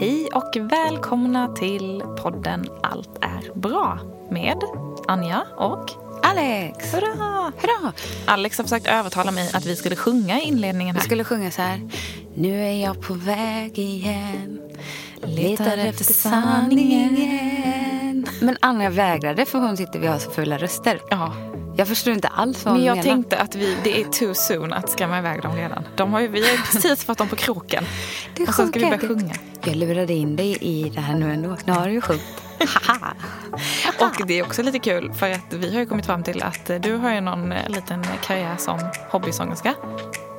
Hej och välkomna till podden Allt är bra med Anja och Alex! Hurra! Hurra! Alex har försökt övertala mig att vi skulle sjunga i inledningen här. Vi skulle sjunga så här. Nu är jag på väg igen. Letar efter sanningen. Men Anja vägrade för hon tyckte vi har så fula röster. Ja, Jag förstår inte alls vad men jag menar. tänkte att vi, det är too soon att skrämma iväg dem redan. De har ju, vi har ju precis fått dem på kroken. Det är och sen ska vi börja sjunga. Jag lurade in dig i det här nu ändå. Nu har du ju sjungit. Och det är också lite kul för att vi har ju kommit fram till att du har ju någon eh, liten karriär som hobbysångerska.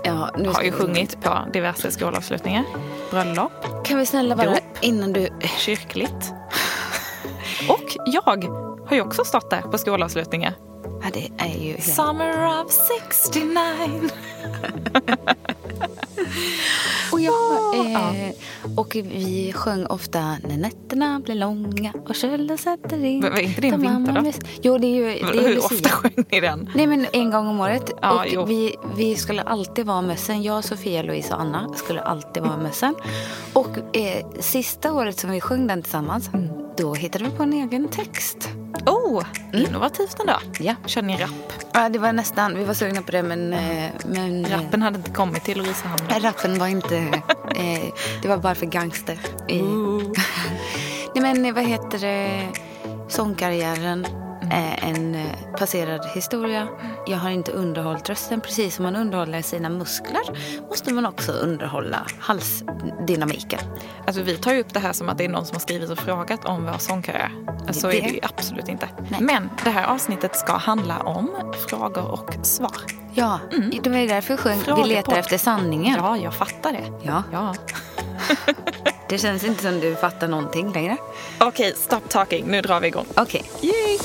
Ja, nu Har ju vi- sjungit på diverse skolavslutningar, bröllop, Kan vi snälla bara Dop. innan du... kyrkligt. Och jag har ju också stått där på skolavslutningar. Ja, det är ju helt... Summer of 69. Och, jag, eh, och vi sjöng ofta När nätterna blir långa och kölen sätter in. Men var inte det en vinter då? Jo, det är ju, det är Hur Lucia. ofta sjöng ni den? Nej, men en gång om året. Ja, och jo. vi, vi skulle alltid vara mössen. Jag, Sofia, Louise och Anna skulle alltid vara mössen. Och eh, sista året som vi sjöng den tillsammans, Mm. då hittade vi på en egen text. Oh, innovativt ändå. Ja. Kör ni rapp? Ja, det var nästan, vi var sugna på det men... Eh, men eh, Rappen hade inte kommit till Ulricehamn. Rappen var inte... Eh, det var bara för gangster. Nej, men vad heter det? Sångkarriären är en eh, passerad historia. Jag har inte underhållit rösten. Precis som man underhåller sina muskler måste man också underhålla halsdynamiken. Alltså, vi tar ju upp det här som att det är någon som har skrivit och frågat om vår sångkarriär. Så Det- är det ju absolut inte. Nej. Men det här avsnittet ska handla om frågor och svar. Ja, det var ju därför jag sjöng Vi Frågepodd. letar efter sanningen. Ja, jag fattar det. Ja. Ja. Det känns inte som du fattar någonting längre. Okej, stop talking. Nu drar vi igång. Okej. Yay!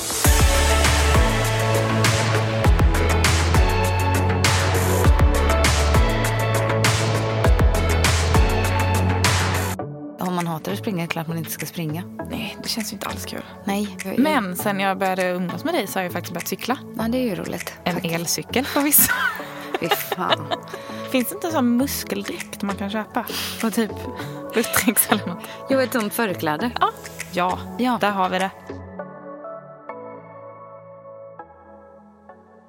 Hatar att springa klart man inte ska springa. Nej, det känns ju inte alls kul. Nej. Men sen jag började umgås med dig så har jag faktiskt börjat cykla. Ja, det är ju roligt. En faktiskt. elcykel för vissa. Fy fan. Finns det inte en sån muskeldräkt man kan köpa? På typ Luttricks eller något? Jo, ett sånt förkläde. Ja. ja, Ja. där har vi det.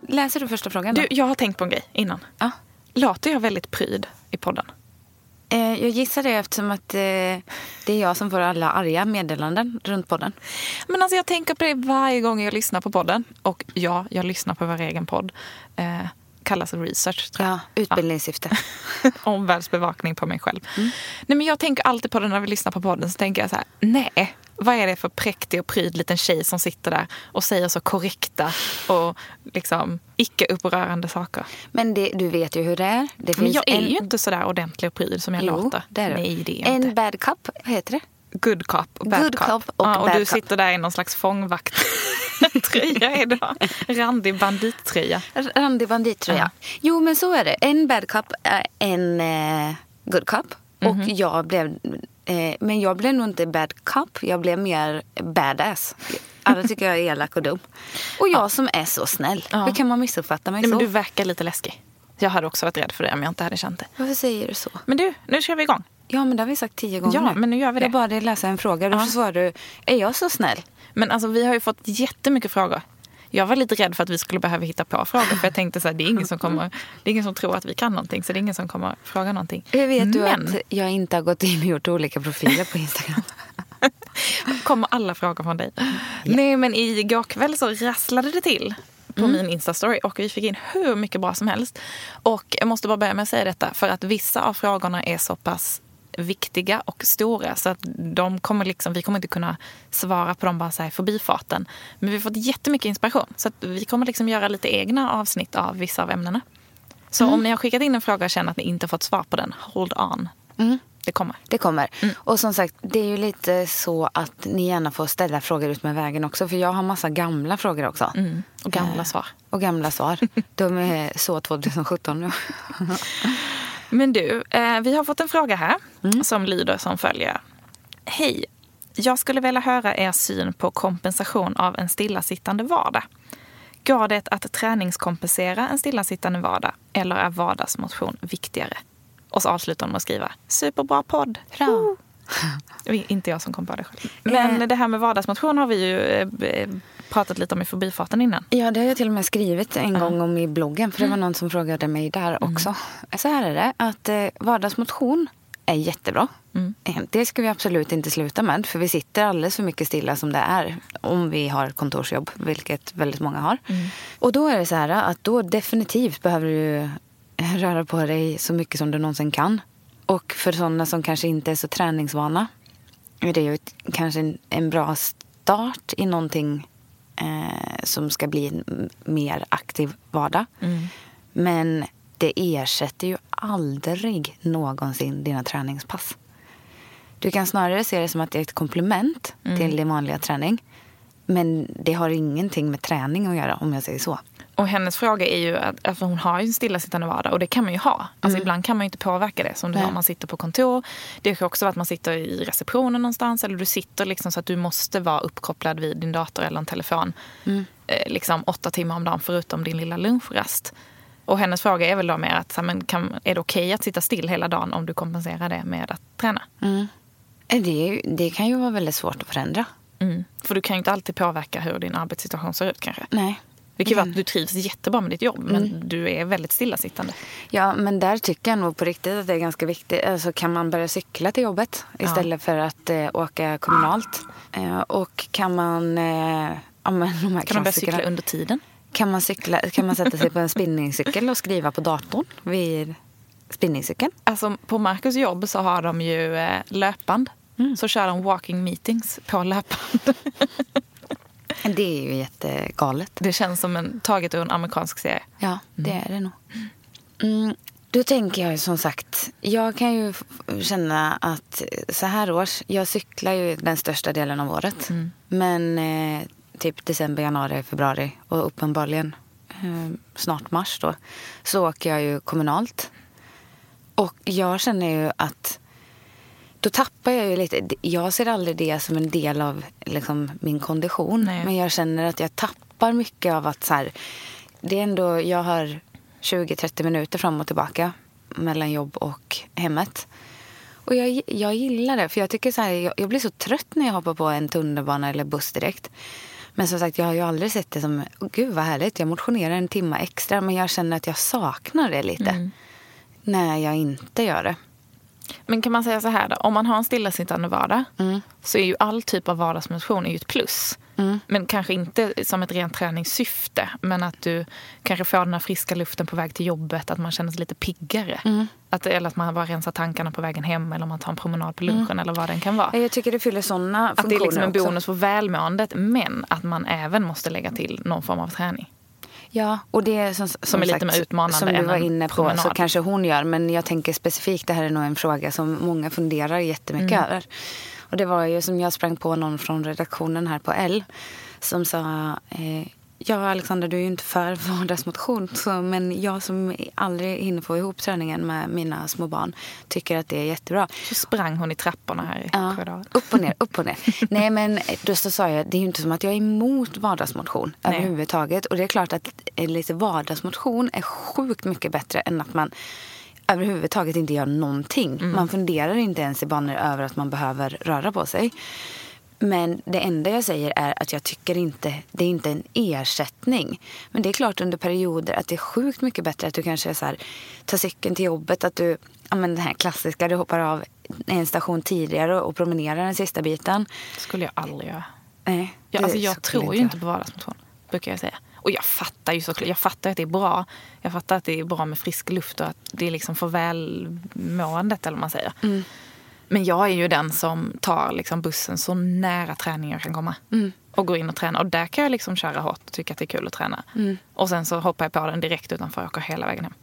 Läser du första frågan? Då? Du, jag har tänkt på en grej innan. Ja. Låter jag väldigt pryd i podden? Eh, jag gissar det eftersom att eh, det är jag som får alla arga meddelanden runt podden. Men alltså jag tänker på det varje gång jag lyssnar på podden. Och ja, jag lyssnar på vår egen podd. Eh, Kallas research, tror jag. Ja, utbildningssyfte. Omvärldsbevakning på mig själv. Mm. Nej, men jag tänker alltid på det när vi lyssnar på podden. Så tänker jag så här, nej. Vad är det för präktig och pryd liten tjej som sitter där och säger så korrekta och liksom icke upprörande saker. Men det, du vet ju hur det är. Det Men jag är en, ju inte så där ordentlig och pryd som jag Jo, låter. det är du. Nej, det är En inte. bad cup, heter det? Good cop och bad Good cop. cop och ja, och du sitter där i någon slags fångvakttröja idag. Randig bandittröja. Randig bandittröja. Jo, men så är det. En bad cup är en eh, good cup. Och Mhm. jag blev... Eh, men jag blev nog inte bad cup. Jag blev mer badass. Alla tycker jag är elak och dum. Och jag som är så snäll. Ja. Hur kan man missuppfatta mig Nej, men så? du verkar lite läskig. Jag hade också varit rädd för det om jag inte hade känt det. Varför säger du så? Men du, nu kör vi igång. Ja, men det har vi sagt tio gånger Ja, men nu gör vi det. Jag bad dig läsa en fråga. Då Ja. svarar du, är jag så snäll? Men alltså, vi har ju fått jättemycket frågor. Jag var lite rädd för att vi skulle behöva hitta på frågor. För jag tänkte så här, det är ingen som kommer, det är ingen som tror att vi kan någonting. Så det är ingen som kommer fråga någonting. Hur vet du Men att jag inte har gått in och gjort olika profiler på Instagram? kommer alla frågor från dig. Nej, men igår kväll så rasslade det till på min Insta-story och vi fick in hur mycket bra som helst. Och jag måste bara börja med att säga detta för att vissa av frågorna är så pass viktiga och stora så att de kommer liksom, vi kommer inte kunna svara på dem bara så här förbifarten. Men vi har fått jättemycket inspiration så att vi kommer liksom göra lite egna avsnitt av vissa av ämnena. Så om ni har skickat in en fråga och känner att ni inte fått svar på den, hold on. Det kommer. Det kommer. Och som sagt, det är ju lite så att ni gärna får ställa frågor ut med vägen också. För jag har massa gamla frågor också. Mm. Och gamla Eh, svar. Och gamla svar. De är så 2017 nu. Men du, eh, vi har fått en fråga här Mm. som lyder som följer. Hej! Jag skulle vilja höra er syn på kompensation av en stillasittande vardag. Går det att träningskompensera en stillasittande vardag eller är vardagsmotion viktigare? Och så avslutar hon med att skriva superbra podd. Bra. Inte jag som kom på det själv. Men Eh. det här med vardagsmotion har vi ju eh, pratat lite om i förbifarten innan. Ja, det har jag till och med skrivit en gång om i bloggen. För det var någon som frågade mig där också. Så här är det, att eh, vardagsmotion är jättebra. Eh, Det ska vi absolut inte sluta med. För vi sitter alldeles för mycket stilla som det är. Om vi har kontorsjobb, vilket väldigt många har. Och då är det så här att då definitivt behöver du röra på dig så mycket som du någonsin kan. Och för sådana som kanske inte är så träningsvana är det ju ett, kanske en, en bra start i någonting eh, som ska bli en mer aktiv vardag. Men det ersätter ju aldrig någonsin dina träningspass. Du kan snarare se det som att det är ett komplement till din vanliga träning. Men det har ingenting med träning att göra om jag säger så. Och hennes fråga är ju att alltså hon har ju en stillasittande vardag och det kan man ju ha. Alltså Ibland kan man ju inte påverka det som du om man sitter på kontor. Det kan också vara att man sitter i receptionen någonstans eller du sitter liksom så att du måste vara uppkopplad vid din dator eller en telefon eh, liksom åtta timmar om dagen förutom din lilla lunchrast. Och hennes fråga är väl då mer att men kan, är det okej att sitta still hela dagen om du kompenserar det med att träna? Eh, Det, det kan ju vara väldigt svårt att förändra. Mm. För du kan ju inte alltid påverka hur din arbetssituation ser ut kanske. Nej. Det kan ju vara att du trivs jättebra med ditt jobb men du är väldigt stillasittande. Ja, men där tycker jag nog på riktigt att det är ganska viktigt. Alltså, kan man börja cykla till jobbet istället för att eh, åka kommunalt? Eh, och kan man... Eh, ja, men de här Kan man börja cykla under tiden? Kan man, cykla, kan man sätta sig på en spinningcykel och skriva på datorn vid spinningcykeln? Alltså på Marcus jobb så har de ju eh, löpband. Så kör de walking meetings på löpband. Det är ju jättegalet. Det känns som en taget ur en amerikansk serie. Ja, det är det nog. Mm, då tänker jag ju som sagt, jag kan ju känna att så här års, jag cyklar ju den största delen av året. Men eh, typ december, januari, februari och uppenbarligen eh, snart mars då, så åker jag ju kommunalt. Och jag känner ju att då tappar jag ju lite. Jag ser aldrig det som en del av liksom, min kondition. Nej. Men jag känner att jag tappar mycket av att så här, det är ändå, jag har 20-30 minuter fram och tillbaka mellan jobb och hemmet. Och jag, jag gillar det, för jag tycker så här, jag, jag blir så trött när jag hoppar på en tunnelbana eller buss direkt. Men som sagt, jag har ju aldrig sett det som, oh, gud vad härligt, jag motionerar en timme extra. Men jag känner att jag saknar det lite. När jag inte gör det. Men kan man säga så här då, om man har en stillasittande vardag så är ju all typ av vardagsmotion är ju ett plus. Men kanske inte som ett rent träningssyfte. Men att du kanske får den här friska luften på väg till jobbet. Att man känner sig lite piggare. Att, eller att man bara rensar tankarna på vägen hem. Eller om man tar en promenad på lunchen. Eller vad den kan vara. Jag tycker det fyller såna Att det är liksom en också. bonus för välmåendet. Men att man även måste lägga till någon form av träning. Ja, och det är som, som, är lite sagt, mer utmanande Som du var inne på promenad. så kanske hon gör. Men jag tänker specifikt, det här är nog en fråga som många funderar jättemycket Mm. över. Och det var ju som jag sprang på någon från redaktionen här på L. Som sa, eh, ja Alexander du är ju inte för vardagsmotion. Så, men jag som aldrig hinner få ihop träningen med mina små barn tycker att det är jättebra. Så sprang hon i trapporna här i Ja, korridoren. upp och ner, upp och ner. Nej men då så sa jag, det är ju inte som att jag är emot vardagsmotion Nej. överhuvudtaget. Och det är klart att eh, lite vardagsmotion är sjukt mycket bättre än att man överhuvudtaget inte gör någonting. Man funderar inte ens i banor över att man behöver röra på sig. Men det enda jag säger är att jag tycker inte, det är inte en ersättning. Men det är klart under perioder att det är sjukt mycket bättre att du kanske så här, tar cykeln till jobbet, att du, ja men den här klassiska, du hoppar av en station tidigare och promenerar den sista biten. skulle jag aldrig göra. Nej, Ja, det alltså jag tror ju jag inte på vardagsmotion, brukar jag säga. Och jag fattar ju såklart, jag fattar att det är bra. Jag fattar att det är bra med frisk luft och att det är liksom för välmåendet eller vad man säger. Men jag är ju den som tar liksom bussen så nära träning jag kan komma. Och går in och tränar. Och där kan jag liksom köra hårt och tycka att det är kul att träna. Och sen så hoppar jag på den direkt utanför och åker hela vägen hem.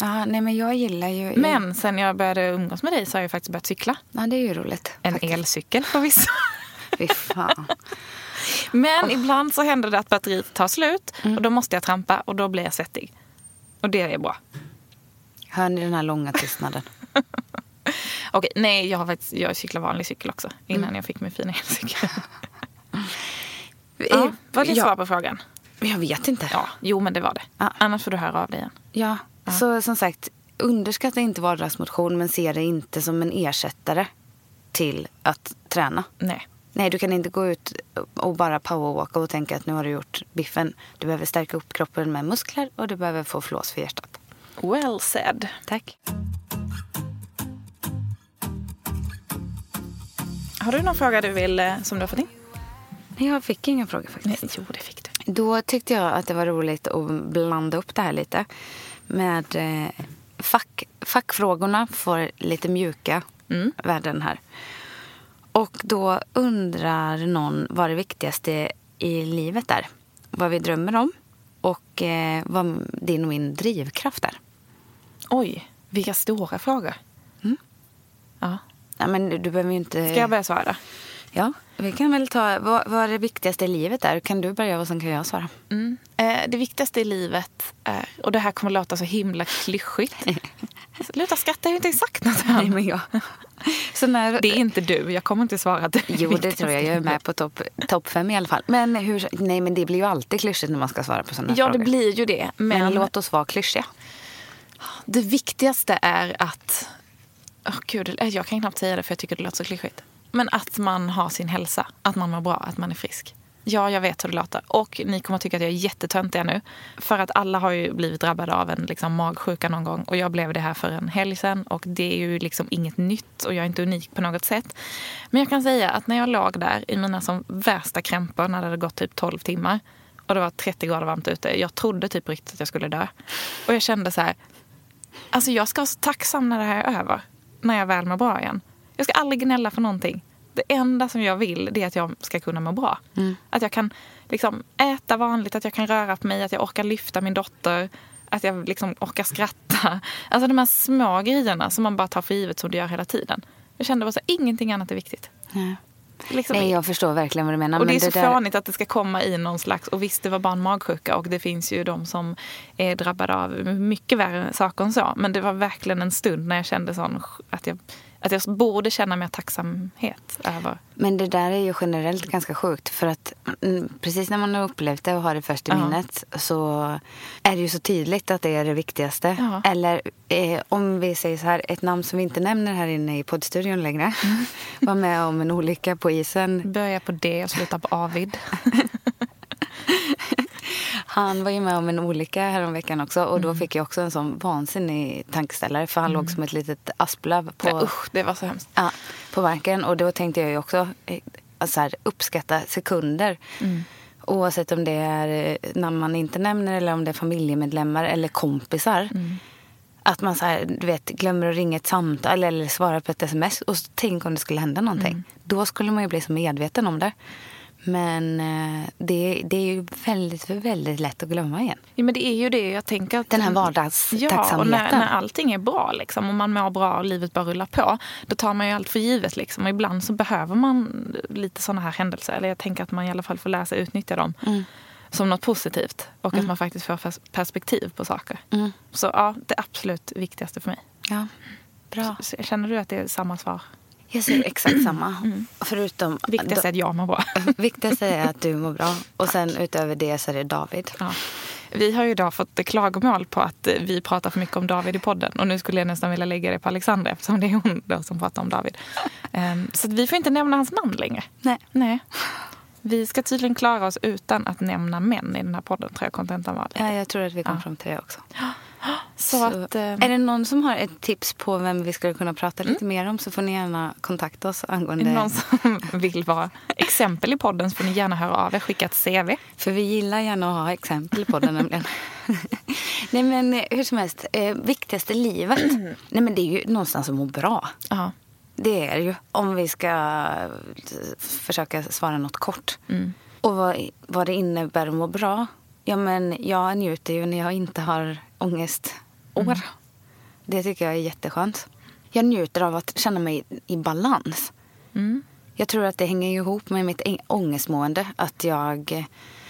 Ja, nej men jag gillar ju... Men sen jag började umgås med dig så har jag faktiskt börjat cykla. Ja, det är ju roligt. En faktiskt. elcykel förvisso. Fy fan. Men ibland så händer det att batteriet tar slut Mm. och då måste jag trampa och då blir jag svettig. Och det är bra. Hör ni den här långa tystnaden? Okej, nej jag har faktiskt, jag cyklar vanlig cykel också innan Mm. jag fick min fina elcykel. Ja, var det ja, svar på frågan? Jag vet inte. Ja, jo men det var det. Ja. Annars får du höra av dig igen. Ja, så som sagt, underskatta inte vardagsmotion men se det inte som en ersättare till att träna. Nej. Nej, du kan inte gå ut och bara powerwalka och tänka att nu har du gjort biffen. Du behöver stärka upp kroppen med muskler och du behöver få flås för hjärtat. Well said. Tack. Har du någon fråga du vill, eh, som du har fått in? Nej, jag fick ingen fråga faktiskt. Nej, jo det fick du. Då tyckte jag att det var roligt att blanda upp det här lite. Med eh, fack, fackfrågorna får lite mjuka Mm. värden här. Och då undrar någon vad det viktigaste i livet är. Vad vi drömmer om och eh, vad din och min drivkraft är. Oj, vilka stora frågor. Mm. Ja. Nej, men du, behöver inte... Ska jag börja svara? Ja, vi kan väl ta vad, vad det viktigaste i livet är. Kan du börja och sen kan jag svara. Mm. Eh, det viktigaste i livet är, och det här kommer låta så himla klyschigt. Sluta skratta, jag har inte sagt något än. Nej, men jag... Så när... Det är inte du, jag kommer inte svara att det är Jo, det tror jag. Jag är med på topp top fem i alla fall. Men hur, nej, men det blir ju alltid klyschigt när man ska svara på sådana Ja, frågor. det blir ju det. Men, Men låt oss vara klyschiga. det viktigaste är att... Oh, Gud, jag kan knappt säga det för jag tycker det låter så klyschigt. Men att man har sin hälsa, att man mår bra, att man är frisk. Ja, jag vet hur det låter. Och ni kommer tycka att jag är jättetöntig nu. För att alla har ju blivit drabbade av en liksom, magsjuka någon gång. Och jag blev det här för en helg sedan. Och det är ju liksom inget nytt och jag är inte unik på något sätt. Men jag kan säga att när jag låg där i mina som värsta krämpor när det hade gått typ 12 timmar. Och det var 30 grader varmt ute. Jag trodde typ riktigt att jag skulle dö. Och jag kände så här. Alltså jag ska vara så tacksam när det här är över. När jag väl mår bra igen. Jag ska aldrig gnälla för någonting. Det enda som jag vill är att jag ska kunna må bra. Att jag kan liksom äta vanligt, att jag kan röra på mig, att jag orkar lyfta min dotter. Att jag liksom orkar skratta. Alltså de här små grejerna som man bara tar för givet som du gör hela tiden. Jag kände bara så här, ingenting annat är viktigt. Nej. Liksom, Nej, jag förstår verkligen vad du menar. och det men är så där... fånigt att det ska komma i någon slags... Och visst, det var bara en magsjuka och det finns ju de som är drabbade av mycket värre saker än så. Men det var verkligen en stund när jag kände sån, att, jag, att jag borde känna mer tacksamhet över... Men det där är ju generellt ganska sjukt. För att mm, precis när man har upplevt det och har det först i Ja. minnet så är det ju så tydligt att det är det viktigaste. Ja. Eller eh, om vi säger så här, ett namn som vi inte nämner här inne i poddstudion längre. var med om en olycka på isen. Börja på det och sluta på Avid. Han var ju med om en olycka häromveckan också och då fick jag också en sån vansinnig tankeställare för han låg som ett litet asplöv på, Nej, usch, det var så hemskt. ja, på marken och då tänkte jag ju också eh, så här, uppskatta sekunder. Oavsett om det är eh, namn man inte nämner eller om det är familjemedlemmar eller kompisar. Att man så här, du vet, glömmer att ringa ett samtal eller svara på ett sms och tänk om det skulle hända någonting. Då skulle man ju bli så medveten om det. Men eh, det, det är ju väldigt, väldigt lätt att glömma igen. Ja, men det är ju det jag tänker. Att, Den här Ja, och vardagstacksamheten. när, när allting är bra liksom, och man mår bra och livet bara rullar på, då tar man ju allt för givet. Liksom. Och ibland så behöver man lite såna här händelser. Eller jag tänker att man i alla fall får lära sig utnyttja dem som något positivt. Och att man faktiskt får pers- perspektiv på saker. Så ja, det absolut viktigaste för mig. Ja, bra. Så, känner du att det är samma svar? Jag säger exakt samma. Förutom... Viktigast är att jag mår bra. Viktigast är att du mår bra. Och sen utöver det så är det David. Ja. Vi har ju idag fått klagomål på att eh, vi pratar för mycket om David i podden. Och nu skulle jag nästan vilja lägga det på Alexandra eftersom det är hon då som pratar om David. Ehm, så vi får inte nämna hans namn längre. Nej. Nej. Vi ska tydligen klara oss utan att nämna män i den här podden, tror jag kontentan var. Ja, jag tror att vi kom Ja. fram till det också. Så, Så, att, eh, Är det någon som har ett tips på vem vi skulle kunna prata lite mer om så får ni gärna kontakta oss angående... det någon som vill vara exempel i podden så får ni gärna höra av er, skicka ett CV. För vi gillar gärna att ha exempel på den nämligen. Nej men eh, hur som helst, eh, viktigaste i livet. Nej men det är ju någonstans att må bra. Ja. Det är det ju. Om vi ska eh, försöka svara något kort. Och vad, vad det innebär att må bra. Ja men jag njuter ju när jag inte har ångestår. Det tycker jag är jätteskönt. Jag njuter av att känna mig i balans. Mm. Jag tror att det hänger ihop med mitt ångestmående. Att jag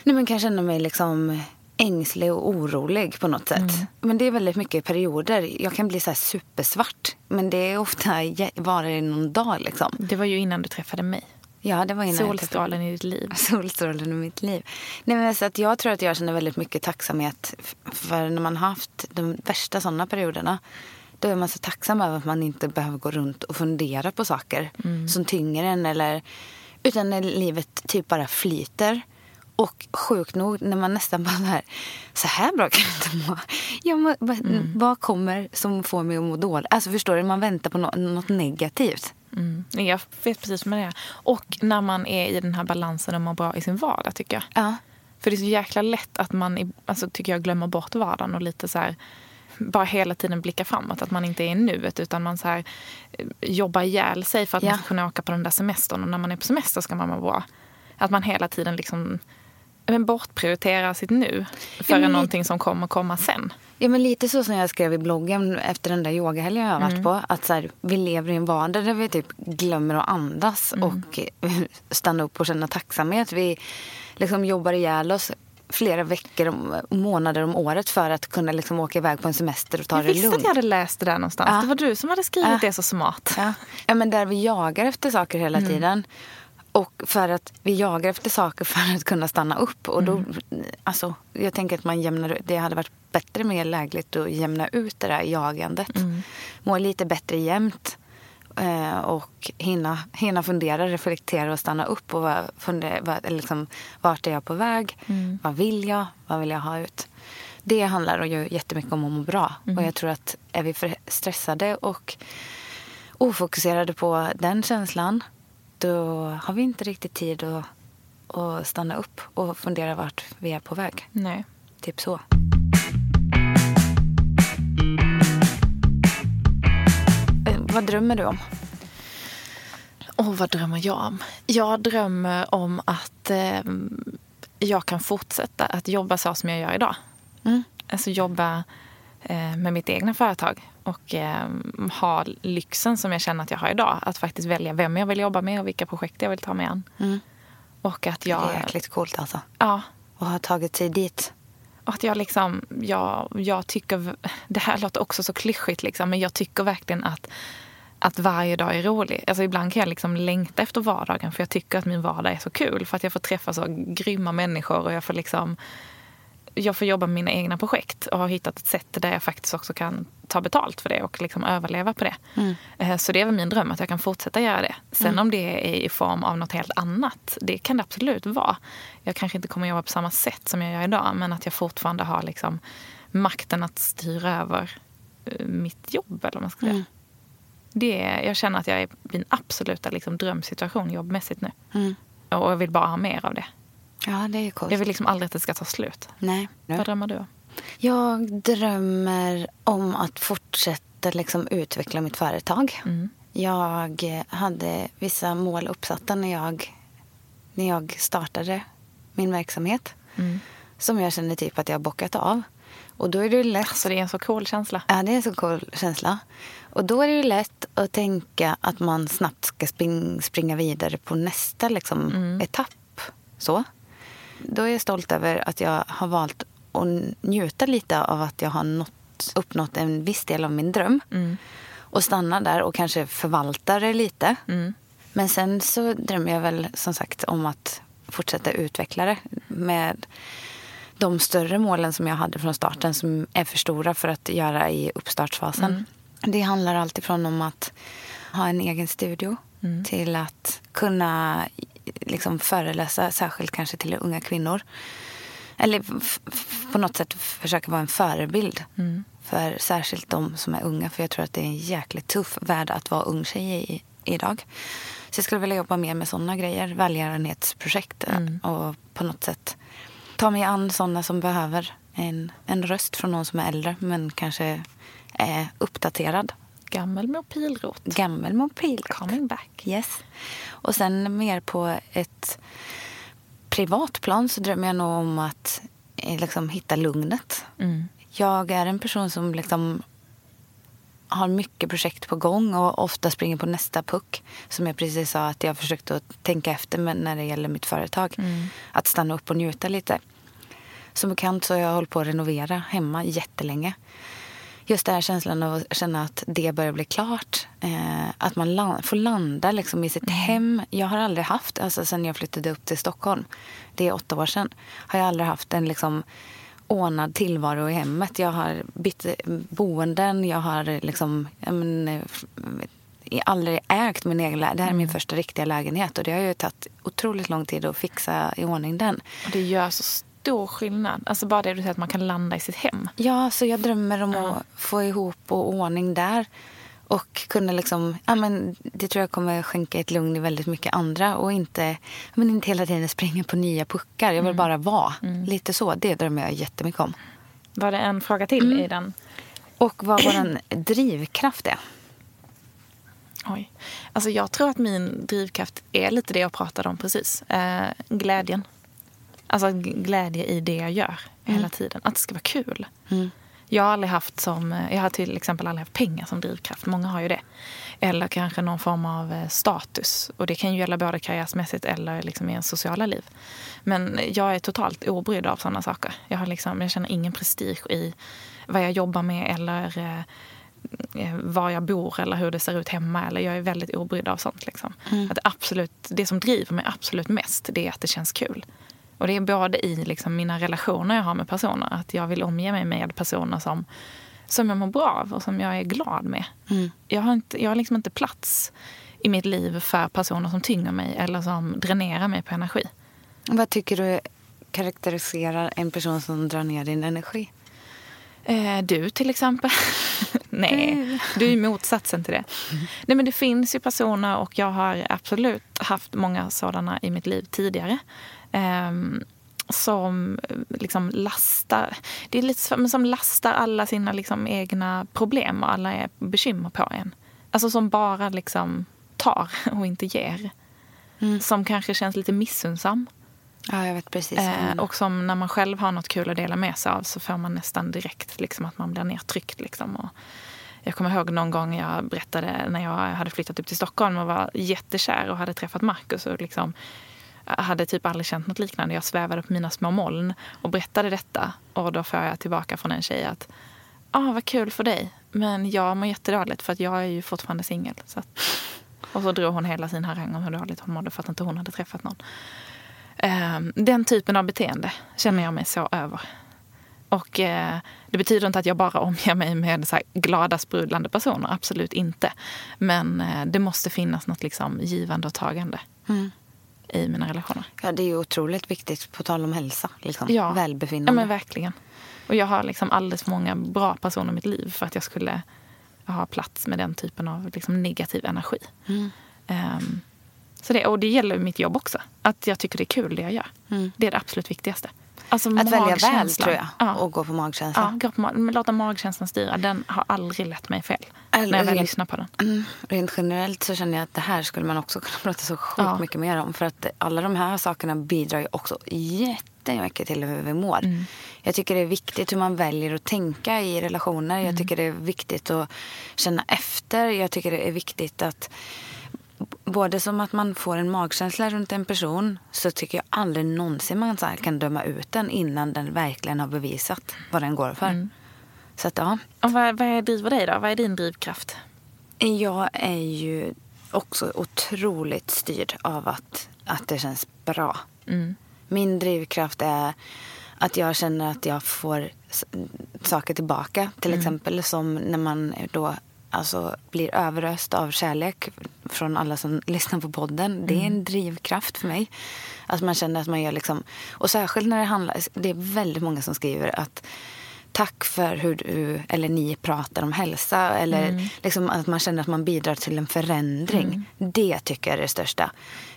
nej men kan känna mig liksom ängslig och orolig på något sätt. Men det är väldigt mycket perioder. Jag kan bli så supersvart. Men det är ofta varar i någon dag liksom. Det var ju innan du träffade mig. Ja, det var innan Solstrålen i ditt liv. solstrålen i mitt liv. Nej, men så att jag tror att jag känner väldigt mycket tacksamhet. För när man har haft de värsta sådana perioderna då är man så tacksam över att man inte behöver gå runt och fundera på saker som tynger en. Eller, utan när livet typ bara flyter. Och sjukt nog, när man nästan bara så här, så här bra kan jag inte må. Jag må vad, vad kommer som får mig att må dåligt? Alltså förstår du, man väntar på nå- något negativt. Mm. Jag vet precis vad det är. Och när man är i den här balansen och mår bra i sin vardag tycker jag. Ja. För det är så jäkla lätt att man alltså, tycker jag glömmer bort vardagen och lite så här bara hela tiden blicka framåt. Att man inte är i nuet utan man så här, eh, jobbar ihjäl sig för att Ja. man ska kunna åka på den där semestern. Och när man är på semester ska man må bra. Att man hela tiden liksom men bortprioriterar sitt nu för li- någonting som kommer komma sen. Ja, men lite så som jag skrev i bloggen efter den där yogahelgen jag har varit på. Att så här, vi lever i en vardag där vi typ glömmer att andas och eh, stanna upp och känna tacksamhet. Vi liksom jobbar ihjäl oss flera veckor och månader om året för att kunna liksom åka iväg på en semester och ta Jag det visste lugnt. att jag hade läst det där någonstans. Ja. Det var du som hade skrivit Ja. det så smart. Ja. ja, men där vi jagar efter saker hela tiden. Och för att vi jagar efter saker för att kunna stanna upp. Och då, alltså, jag tänker att man jämnar. Det hade varit bättre, mer lägligt att jämna ut det där jagandet. Må lite bättre jämt. Eh, och hinna, hinna fundera, reflektera och stanna upp. Och vad- fundera, vad, liksom, vart är jag på väg? Vad vill jag? Vad vill jag ha ut? Det handlar ju jättemycket om att må bra. Och jag tror att är vi för stressade och ofokuserade på den känslan då har vi inte riktigt tid att, att stanna upp och fundera vart vi är på väg. Nej. Typ så. Eh, Vad drömmer du om? Åh, vad drömmer jag om? Jag drömmer om att eh, jag kan fortsätta att jobba så som jag gör idag. Mm. Alltså jobba eh, med mitt egna företag och eh, ha lyxen som jag känner att jag har idag. Att faktiskt välja vem jag vill jobba med och vilka projekt jag vill ta mig an. Mm. Och att Det jag... är jäkligt coolt alltså. Ja, Och ha tagit sig dit. och att jag liksom, jag, jag tycker, det här låter också så klyschigt liksom, men jag tycker verkligen att, att varje dag är rolig. Alltså ibland kan jag liksom längta efter vardagen för jag tycker att min vardag är så kul. För att jag får träffa så grymma människor och jag får liksom, jag får jobba med mina egna projekt och har hittat ett sätt där jag faktiskt också kan ta betalt för det och liksom överleva på det. Eh, Så det är väl min dröm att jag kan fortsätta göra det. Sen om det är i form av något helt annat, det kan det absolut vara. Jag kanske inte kommer jobba på samma sätt som jag gör idag men att jag fortfarande har liksom makten att styra över eh, mitt jobb eller man ska säga. Det är, jag känner att jag är i min absoluta liksom, drömsituation jobbmässigt nu. Mm. Och jag vill bara ha mer av det. Ja, det är coolt. Jag vill liksom aldrig att det ska ta slut. Nej. Vad drömmer du om? Jag drömmer om att fortsätta liksom utveckla mitt företag. Jag eh, hade vissa mål uppsatta när jag, när jag startade min verksamhet. Som jag känner typ att jag bockat av. Och då är det lätt Så det är en så cool känsla. Ja, det är en så cool känsla. Och då är det lätt att tänka att man snabbt ska spring, springa vidare på nästa liksom, etapp. Så. Då är jag stolt över att jag har valt att njuta lite av att jag har nått, uppnått en viss del av min dröm. Och stanna där och kanske förvalta det lite. Men sen så drömmer jag väl som sagt om att fortsätta utveckla det med de större målen som jag hade från starten som är för stora för att göra i uppstartsfasen. Det handlar alltifrån om att ha en egen studio till att kunna liksom föreläsa, särskilt kanske till unga kvinnor. Eller på något sätt försöka vara en förebild Mm. för särskilt de som är unga. För jag tror att det är en jäkligt tuff värld att vara ung tjej i, idag. Så jag skulle vilja jobba mer med sådana grejer, välgörenhetsprojekt Mm. och på något sätt ta mig an sådana som behöver en, en röst från någon som är äldre men kanske är uppdaterad. Gammel med pilrot. Gammel mobil. Coming back. Yes. Och sen mer på ett privat plan så drömmer jag nog om att eh, liksom, hitta lugnet. Mm. Jag är en person som liksom har mycket projekt på gång och ofta springer på nästa puck. Som jag precis sa att jag försökt att tänka efter med när det gäller mitt företag. Att stanna upp och njuta lite. Som bekant så har jag hållit på att renovera hemma jättelänge. Just den här känslan av att känna att det börjar bli klart. Eh, att man la- får landa liksom i sitt hem. Jag har aldrig haft, alltså sen jag flyttade upp till Stockholm, det är åtta år sedan, har jag aldrig haft en liksom ordnad tillvaro i hemmet. Jag har bytt eh, boenden, jag har liksom, jag men, eh, aldrig ägt min egen lägenhet. Det här är min första riktiga lägenhet och det har ju tagit otroligt lång tid att fixa i ordning den. Och det gör så stor skillnad. Alltså bara det du säger att man kan landa i sitt hem. Ja, så jag drömmer om att få ihop och ordning där. Och kunna liksom, ja men det tror jag kommer skänka ett lugn i väldigt mycket andra. Och inte, ja, men inte hela tiden springa på nya puckar. Jag vill bara vara. Lite så, det drömmer jag jättemycket om. Var det en fråga till i den? Och vad vår drivkraft är. Oj. Alltså jag tror att min drivkraft är lite det jag pratade om precis. Eh, glädjen. Alltså glädje i det jag gör hela tiden. Att det ska vara kul. Jag har aldrig haft som, jag har till exempel aldrig haft pengar som drivkraft. Många har ju det. Eller kanske någon form av eh, status. Och det kan ju gälla både karriärsmässigt eller liksom i ens sociala liv. Men jag är totalt obrydd av sådana saker. Jag, har liksom, jag känner ingen prestige i vad jag jobbar med eller eh, eh, var jag bor eller hur det ser ut hemma. Eller jag är väldigt obrydd av sånt. Liksom. Att det, absolut, det som driver mig absolut mest det är att det känns kul. Och det är både i liksom, mina relationer jag har med personer. Att jag vill omge mig med personer som, som jag mår bra av och som jag är glad med. Jag har, inte, jag har liksom inte plats i mitt liv för personer som tynger mig eller som dränerar mig på energi. Vad tycker du karaktäriserar en person som drar ner din energi? Eh, du till exempel. Nej, du är motsatsen till det. Nej, men det finns ju personer och jag har absolut haft många sådana i mitt liv tidigare. Ehm, som liksom lastar, det är lite som, som lastar alla sina liksom egna problem och alla bekymmer på en. Alltså som bara liksom tar och inte ger. Som kanske känns lite missunnsam. Ja, jag vet precis. Eh, och som när man själv har något kul att dela med sig av så får man nästan direkt liksom, att man blir nedtryckt. Liksom. Och jag kommer ihåg någon gång jag berättade när jag hade flyttat upp till Stockholm och var jättekär och hade träffat Markus. Och liksom, hade typ aldrig känt något liknande. Jag svävade på mina små moln och berättade detta. Och då får jag tillbaka från en tjej att ah, vad kul för dig. Men jag mår jättedåligt för att jag är ju fortfarande singel. Så att... Och så drog hon hela sin harang om hur dåligt hon mådde för att inte hon hade träffat någon. Ehm, den typen av beteende känner jag mig så över. Och eh, det betyder inte att jag bara omger mig med så här glada, sprudlande personer. Absolut inte. Men eh, det måste finnas något liksom givande och tagande mm i mina relationer. Ja, det är ju otroligt viktigt på tal om hälsa. Liksom. Ja. Välbefinnande. Ja, men verkligen. Och jag har liksom alldeles för många bra personer i mitt liv för att jag skulle ha plats med den typen av liksom negativ energi. Mm. Ehm, så det, och det gäller mitt jobb också. Att jag tycker det är kul det jag gör. Det är det absolut viktigaste. Alltså Mm. Att välja väl, tror jag. Ja. Och gå på magkänsla. Ja, gå på, mag- låta magkänslan styra. Den har aldrig lett mig fel. Eller när jag väl rent- lyssnar på den. Mm, rent generellt så känner jag att det här skulle man också kunna prata så sjukt Ja. mycket mer om. För att alla de här sakerna bidrar ju också jättemycket till hur vi mår. Mm. Jag tycker det är viktigt hur man väljer att tänka i relationer. Mm. Jag tycker det är viktigt att känna efter. Jag tycker det är viktigt att Både som att man får en magkänsla runt en person så tycker jag aldrig någonsin man så kan döma ut den innan den verkligen har bevisat vad den går för. Mm. Så att ja, Och vad, vad driver dig då? Vad är din drivkraft? Jag är ju också otroligt styrd av att, att det känns bra. Mm. Min drivkraft är att jag känner att jag får saker tillbaka. Till exempel som när man då alltså, blir överöst av kärlek från alla som lyssnar på podden. Det är en drivkraft för mig. Att man känner att man gör liksom... Och särskilt när det handlar... Det är väldigt många som skriver att tack för hur du eller ni pratar om hälsa. Eller liksom att man känner att man bidrar till en förändring. Det tycker jag är det största.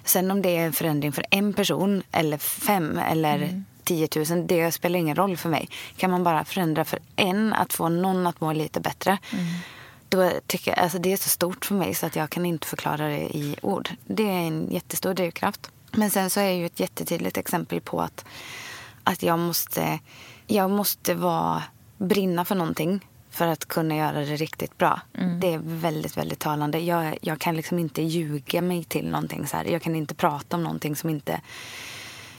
Sen om det är en förändring för en person eller fem eller 10 000, det spelar ingen roll för mig. Kan man bara förändra för en, att få någon att må lite bättre. Då tycker jag, alltså det är så stort för mig så att jag kan inte förklara det i ord. Det är en jättestor drivkraft. Men sen så är jag ju ett jättetydligt exempel på att, att jag måste, jag måste vara, brinna för någonting för att kunna göra det riktigt bra. Det är väldigt, väldigt talande. Jag, jag kan liksom inte ljuga mig till någonting så här. Jag kan inte prata om någonting som inte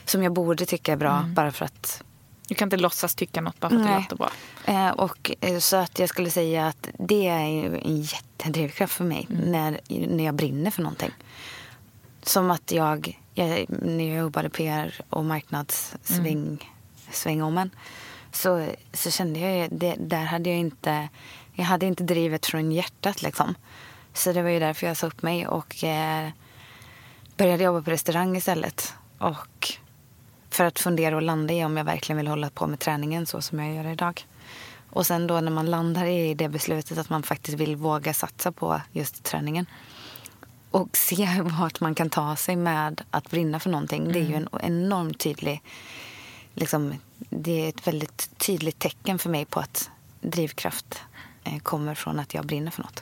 som jag borde tycka är bra bara för att Du kan inte låtsas tycka något bara för att det Nej. låter bra. Eh, och, eh, så att jag skulle säga att det är en jättedrivkraft för mig när, när jag brinner för någonting. Som att jag, jag när jag jobbade PR och marknadssväng svängommen så, så kände jag ju, det, där hade jag inte, jag hade inte drivet från hjärtat liksom. Så det var ju därför jag sa upp mig och eh, började jobba på restaurang istället. Och för att fundera och landa i om jag verkligen vill hålla på med träningen så som jag gör idag. Och sen då när man landar i det beslutet att man faktiskt vill våga satsa på just träningen. Och se vart man kan ta sig med att brinna för någonting. Det är ju en enormt tydlig... Liksom, det är ett väldigt tydligt tecken för mig på att drivkraft eh, kommer från att jag brinner för något.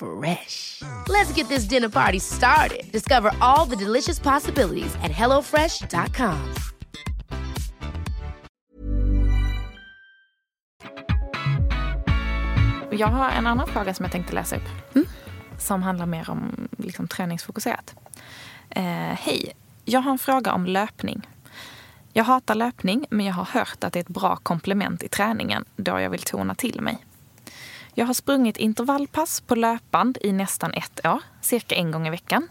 Fresh. Let's get this dinner party started. Discover all the delicious possibilities at hellofresh.com. Jag har en annan fråga som jag tänkte läsa upp. Som handlar mer om liksom, träningsfokuserat. Eh, Hej, jag har en fråga om löpning. Jag hatar löpning men jag har hört att det är ett bra komplement i träningen då jag vill tona till mig. Jag har sprungit intervallpass på löpband i nästan ett år, cirka en gång i veckan.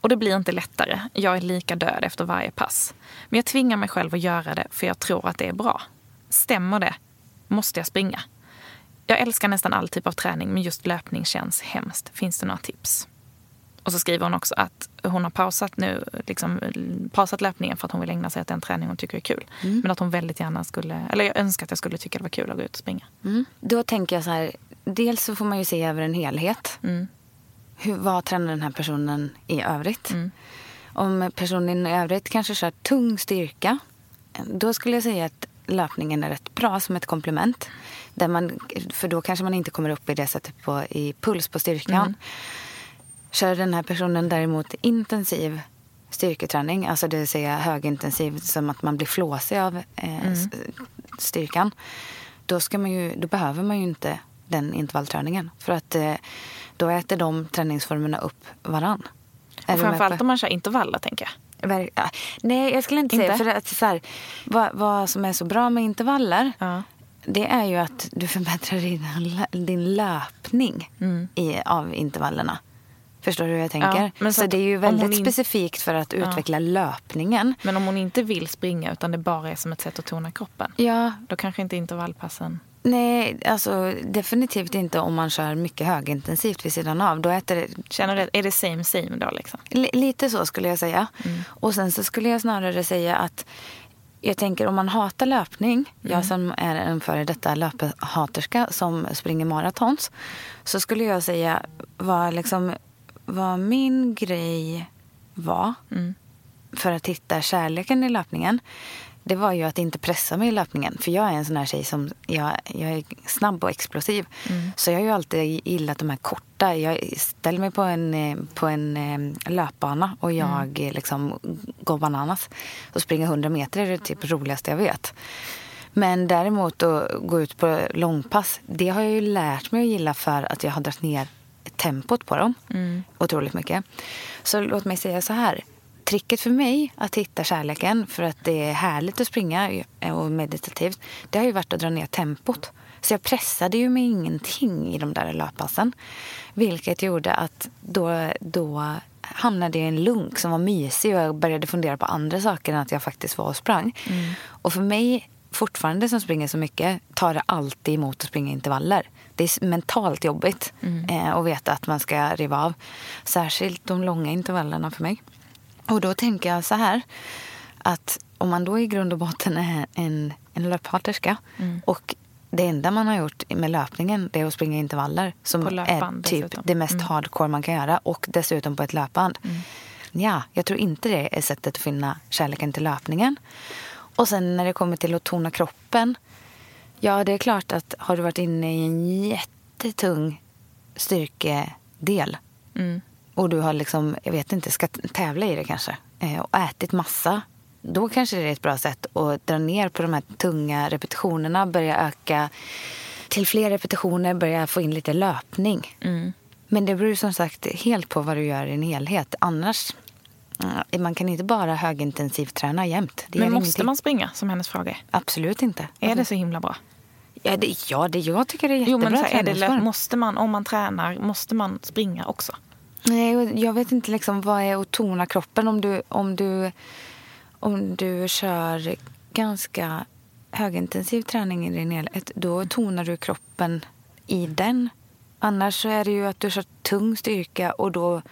Och det blir inte lättare. Jag är lika död efter varje pass. Men jag tvingar mig själv att göra det för jag tror att det är bra. Stämmer det? Måste jag springa? Jag älskar nästan all typ av träning men just löpning känns hemskt. Finns det några tips? Och så skriver hon också att hon har pausat nu, liksom, pausat löpningen för att hon vill ägna sig åt den träning hon tycker är kul. Men att hon väldigt gärna skulle, eller jag önskar att jag skulle tycka det var kul att gå ut och springa. Mm. Då tänker jag så här, dels så får man ju se över en helhet. Hur, vad tränar den här personen i övrigt? Om personen i övrigt kanske kör tung styrka, då skulle jag säga att löpningen är rätt bra som ett komplement. Där man, för då kanske man inte kommer upp i det sättet på, i puls på styrkan. Kör den här personen däremot intensiv styrketräning, alltså det vill säga högintensiv som att man blir flåsig av eh, s- styrkan. Då, ska man ju, då behöver man ju inte den intervallträningen. För att eh, då äter de träningsformerna upp varann. Är Och framförallt om man kör intervaller tänker jag. Ja. Nej, jag skulle inte, säga. Inte? För att, så här, vad, vad som är så bra med intervaller Ja. det är ju att du förbättrar din, din löpning i, av intervallerna. Förstår du hur jag tänker? Ja, men så så det är ju väldigt in- specifikt för att utveckla löpningen. Men om hon inte vill springa utan det bara är som ett sätt att tona kroppen. Ja, Då kanske inte intervallpassen... nej, alltså definitivt inte om man kör mycket högintensivt vid sidan av. Då äter det Känner du, är det same same då liksom? Li- Lite så skulle jag säga. Och sen så skulle jag snarare säga att jag tänker om man hatar löpning, jag som är en före detta löphaterska som springer maratons, så skulle jag säga vad, liksom, vad min grej var för att hitta kärleken i löpningen. Det var ju att inte pressa mig i löpningen. För jag är en sån här tjej som, jag, jag är snabb och explosiv. Så jag har ju alltid gillat de här korta. Jag ställer mig på en, eh, på en eh, löpbana och jag eh, liksom går bananas. Och springer 100 meter är det typ roligaste jag vet. Men däremot att gå ut på långpass, det har jag ju lärt mig att gilla för att jag har dragit ner tempot på dem otroligt mycket. Så låt mig säga så här. Tricket för mig att hitta kärleken för att det är härligt att springa och meditativt, det har ju varit att dra ner tempot. Så jag pressade ju mig ingenting i de där löppassen. Vilket gjorde att då, då hamnade jag i en lunk som var mysig och jag började fundera på andra saker än att jag faktiskt var och sprang. Och för mig, fortfarande som springer så mycket, tar det alltid emot att springa intervaller. Det är mentalt jobbigt eh, att veta att man ska riva av. Särskilt de långa intervallerna för mig. Och då tänker jag så här att om man då i grund och botten är en, en löphaterska och det enda man har gjort med löpningen det är att springa intervaller som löpband är typ dessutom. det mest hardcore man kan göra och dessutom på ett löpband. Ja, jag tror inte det är sättet att finna kärleken till löpningen. Och sen när det kommer till att tona kroppen. Ja, det är klart att har du varit inne i en jättetung styrkedel och du har liksom, jag vet inte, ska tävla i det kanske eh, och ätit massa. Då kanske det är ett bra sätt att dra ner på de här tunga repetitionerna, börja öka till fler repetitioner, börja få in lite löpning. Men det beror som sagt helt på vad du gör i en helhet. Annars, eh, man kan inte bara högintensivt träna jämt. Det Men måste ingenting. man springa, som hennes fråga är? Absolut inte. Är det så himla bra? Ja, det, ja det, jag tycker det är Jo, jättebra men så här, är det, måste man, om man tränar, måste man springa också? Nej, jag vet inte liksom vad är att tona kroppen om du, om du, om du kör ganska högintensiv träning i din helhet. Då tonar du kroppen i den. Annars så är det ju att du kör tung styrka och då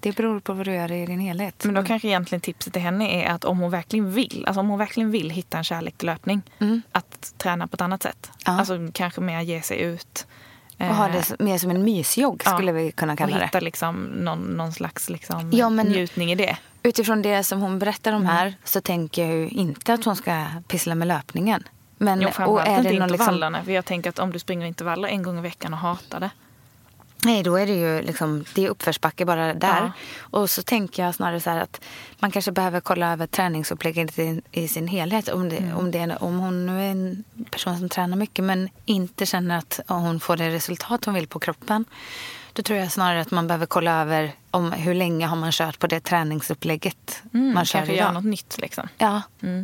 det beror på vad du gör i din helhet. Men då kanske egentligen tipset till henne är att om hon verkligen vill, alltså om hon verkligen vill hitta en kärlek till löpning, att träna på ett annat sätt. Ja. Alltså kanske mer ge sig ut. Och ha det s- mer som en mysjogg Ja. skulle vi kunna och kalla det. hitta liksom någon, någon slags liksom Ja, njutning i det. Utifrån det som hon berättar Mm. om här så tänker jag ju inte att hon ska pyssla med löpningen. Men, Jo, och är inte det liksom, intervallerna. För jag tänker att om du springer intervaller en gång i veckan och hatar det. Nej, då är det ju liksom, det är uppförsbacke bara där. Ja. Och så tänker jag snarare så att man kanske behöver kolla över träningsupplägget i, i sin helhet. Om, det, Mm. om, det, är- om hon nu är en person som tränar mycket men inte känner att hon får det resultat hon vill på kroppen. Då tror jag snarare att man behöver kolla över om hur länge har man kört på det träningsupplägget man kör Mm, Kanske idag. göra något nytt liksom. Ja,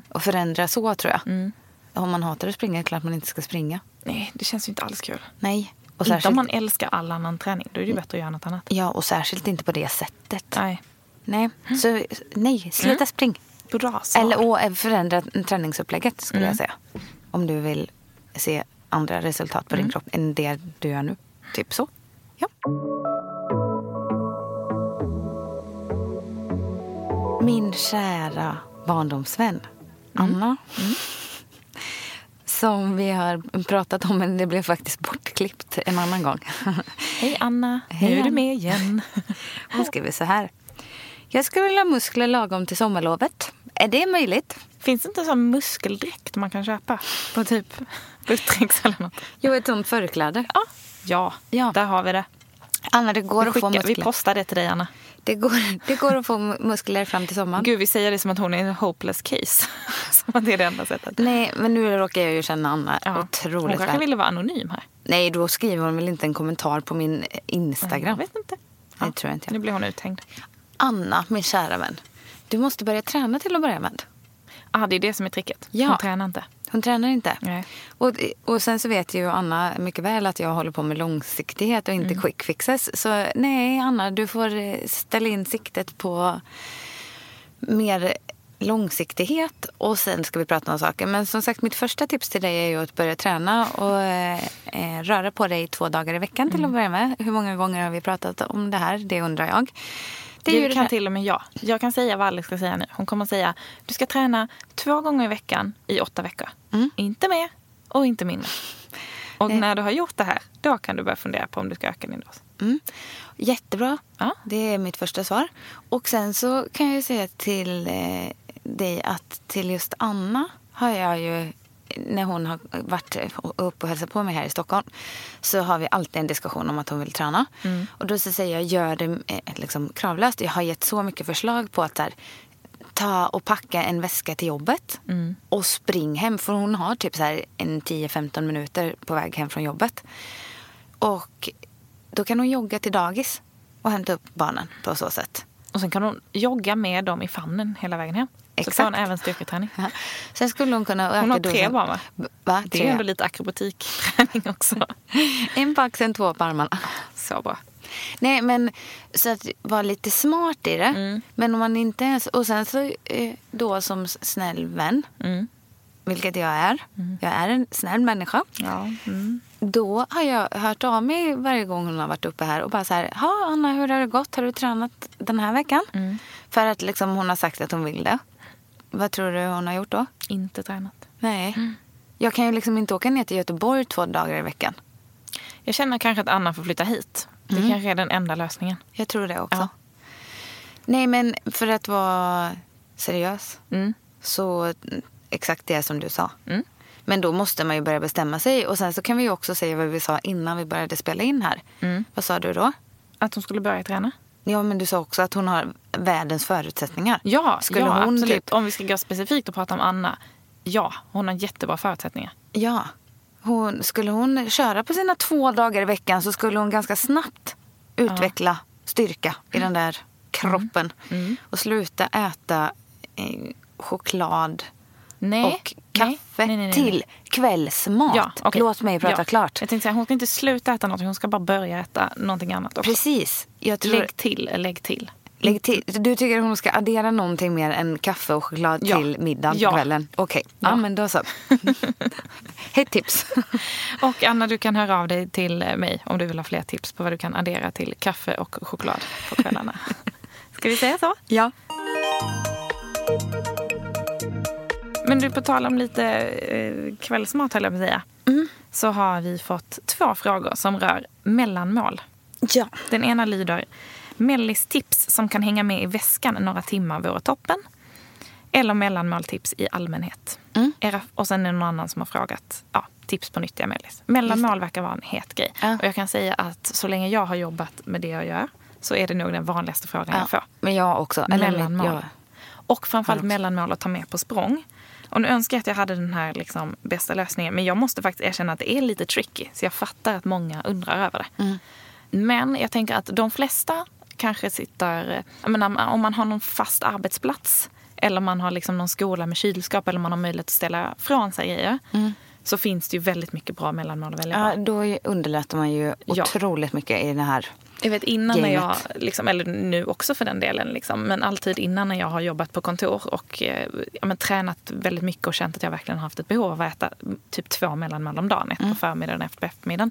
och förändra så tror jag. Mm. Om man hatar att springa är det klart man inte ska springa. Nej, det känns ju inte alls kul. Nej. Och Inte särskilt, om man älskar all annan träning. Då är det ju bättre att göra något annat. Ja, och särskilt inte på det sättet. Nej. Nej, så nej, sluta spring. Bra svar. Eller och eh, förändra träningsupplägget skulle Mm. jag säga. Om du vill se andra resultat på Mm. din kropp än det du gör nu. Typ så. Ja. Min kära barndomsvän Anna. Som vi har pratat om, men det blev faktiskt bortklippt en annan gång. Hej Anna, Hej, nu är du med igen. Hon skriver så här. Jag skulle vilja ha muskler lagom till sommarlovet. Är det möjligt? Finns det inte en sån muskeldräkt man kan köpa? På typ Buttricks eller något? Jo, ett sånt förkläde. Ja. ja, där har vi det. Anna, det går Vi, att få skickar, vi muskler. postar det till dig Anna. Det går, det går att få muskler fram till sommaren. Gud, vi säger det som att hon är en hopeless case. som att det är det enda sättet. Nej, men nu råkar jag ju känna Anna Ja. Hon otroligt kanske väl. ville vara anonym här. Nej, då skriver hon väl inte en kommentar på min eh, Jag Instagram. vet inte. Det tror jag inte. Nu blir hon uthängd. Anna, min kära vän. Du måste börja träna till att börja med. Ah, det är det som är tricket. Ja. Hon tränar inte. Hon tränar inte. Nej. Och, och sen så vet ju Anna mycket väl att jag håller på med långsiktighet och inte Mm. quick fixes. Så nej, Anna, du får ställa in siktet på mer långsiktighet och sen ska vi prata om saker. Men som sagt, mitt första tips till dig är ju att börja träna och eh, röra på dig två dagar i veckan Mm. till att börja med. Hur många gånger har vi pratat om det här? Det undrar jag. Det, ju kan här- till och med jag. Jag kan säga vad Alice ska säga nu. Hon kommer att säga du ska träna två gånger i veckan i åtta veckor. Mm. Inte mer och inte mindre. Och Nej. när du har gjort det här, då kan du börja fundera på om du ska öka din dos. Mm. Jättebra. Ja. Det är mitt första svar. Och sen så kan jag ju säga till eh, dig att till just Anna har jag ju när hon har varit upp och hälsat på mig här i Stockholm så har vi alltid en diskussion om att hon vill träna. Och då så säger jag, gör det eh, liksom kravlöst. Jag har gett så mycket förslag på att här, ta och packa en väska till jobbet och spring hem. För hon har typ så här en 10-15 minuter på väg hem från jobbet. Och då kan hon jogga till dagis och hämta upp barnen på så sätt. Och sen kan hon jogga med dem i famnen hela vägen hem. Så Exakt. får hon även styrketräning. Ja. Sen skulle hon kunna öka Hon har tre barn va? Va? Det är Tre. ändå lite akrobatikträning också. En på axeln, två på armarna. Så bra. Nej, men så att vara lite smart i det. Mm. Men om man inte ens... Och sen så eh, då som snäll vän, Mm. vilket jag är. Jag är en snäll människa. Ja. Mm. Då har jag hört av mig varje gång hon har varit uppe här och bara så här, ja Anna hur har det gått? Har du tränat den här veckan? Mm. För att liksom hon har sagt att hon vill det. Vad tror du hon har gjort då? Inte tränat. Nej. Mm. Jag kan ju liksom inte åka ner till Göteborg två dagar i veckan. Jag känner kanske att Anna får flytta hit. Det kanske är den enda lösningen. Jag tror det också. Ja. Nej men för att vara seriös Mm. så mm, exakt det som du sa. Mm. Men då måste man ju börja bestämma sig. Och sen så kan vi ju också säga vad vi sa innan vi började spela in här. Mm. Vad sa du då? Att hon skulle börja träna? Ja men du sa också att hon har världens förutsättningar. Ja, Skulle ja hon absolut. typ- Om vi ska gå specifikt och prata om Anna. Ja, hon har jättebra förutsättningar. Ja. Hon, skulle hon köra på sina två dagar i veckan så skulle hon ganska snabbt utveckla styrka i den där kroppen. Mm. Och sluta äta eh, choklad Nej. och kaffe Nej, nej, till kvällsmat. Ja, okej. Låt mig prata Ja. klart. Jag tänkte säga, hon ska inte sluta äta något, hon ska bara börja äta någonting annat också. Precis. Jag tror, Lägg till, lägg till. lägg till. Du tycker hon ska addera någonting mer än kaffe och choklad Ja. till middagen Ja. kvällen? Okej, ja. Ja. men då så. Ett tips. Och Anna, du kan höra av dig till mig om du vill ha fler tips på vad du kan addera till kaffe och choklad på kvällarna. Ska vi säga så? ja. Men du, på tal om lite eh, kvällsmat höll jag på att säga. Så har vi fått två frågor som rör mellanmål. Ja. Den ena lyder Mellis tips som kan hänga med i väskan några timmar vore toppen. Eller mellanmåltips i allmänhet. Mm. Era, och sen är det någon annan som har frågat ja, tips på nyttiga mellis. Mellanmål verkar vara en het grej. Ja. Och jag kan säga att så länge jag har jobbat med det jag gör så är det nog den vanligaste frågan jag får. Men jag också. Eller Mellanmål. jag- Och framförallt mellanmål att ta med på språng. Och nu önskar jag att jag hade den här liksom bästa lösningen. Men jag måste faktiskt erkänna att det är lite tricky. Så jag fattar att många undrar över det. Mm. Men jag tänker att de flesta kanske sitter... Jag menar, om man har någon fast arbetsplats eller man har liksom någon skola med kylskåp eller man har möjlighet att ställa från sig grejer. Så finns det ju väldigt mycket bra mellanmål att välja på. Ja, då underlättar man ju Ja. otroligt mycket i det här. Jag vet innan när jag, Gamet. liksom, eller nu också för den delen, liksom, men alltid innan när jag har jobbat på kontor och eh, ja, men, tränat väldigt mycket och känt att jag verkligen har haft ett behov av att äta mm, typ två mellanmål om dagen. Ett på förmiddagen och ett på eftermiddagen.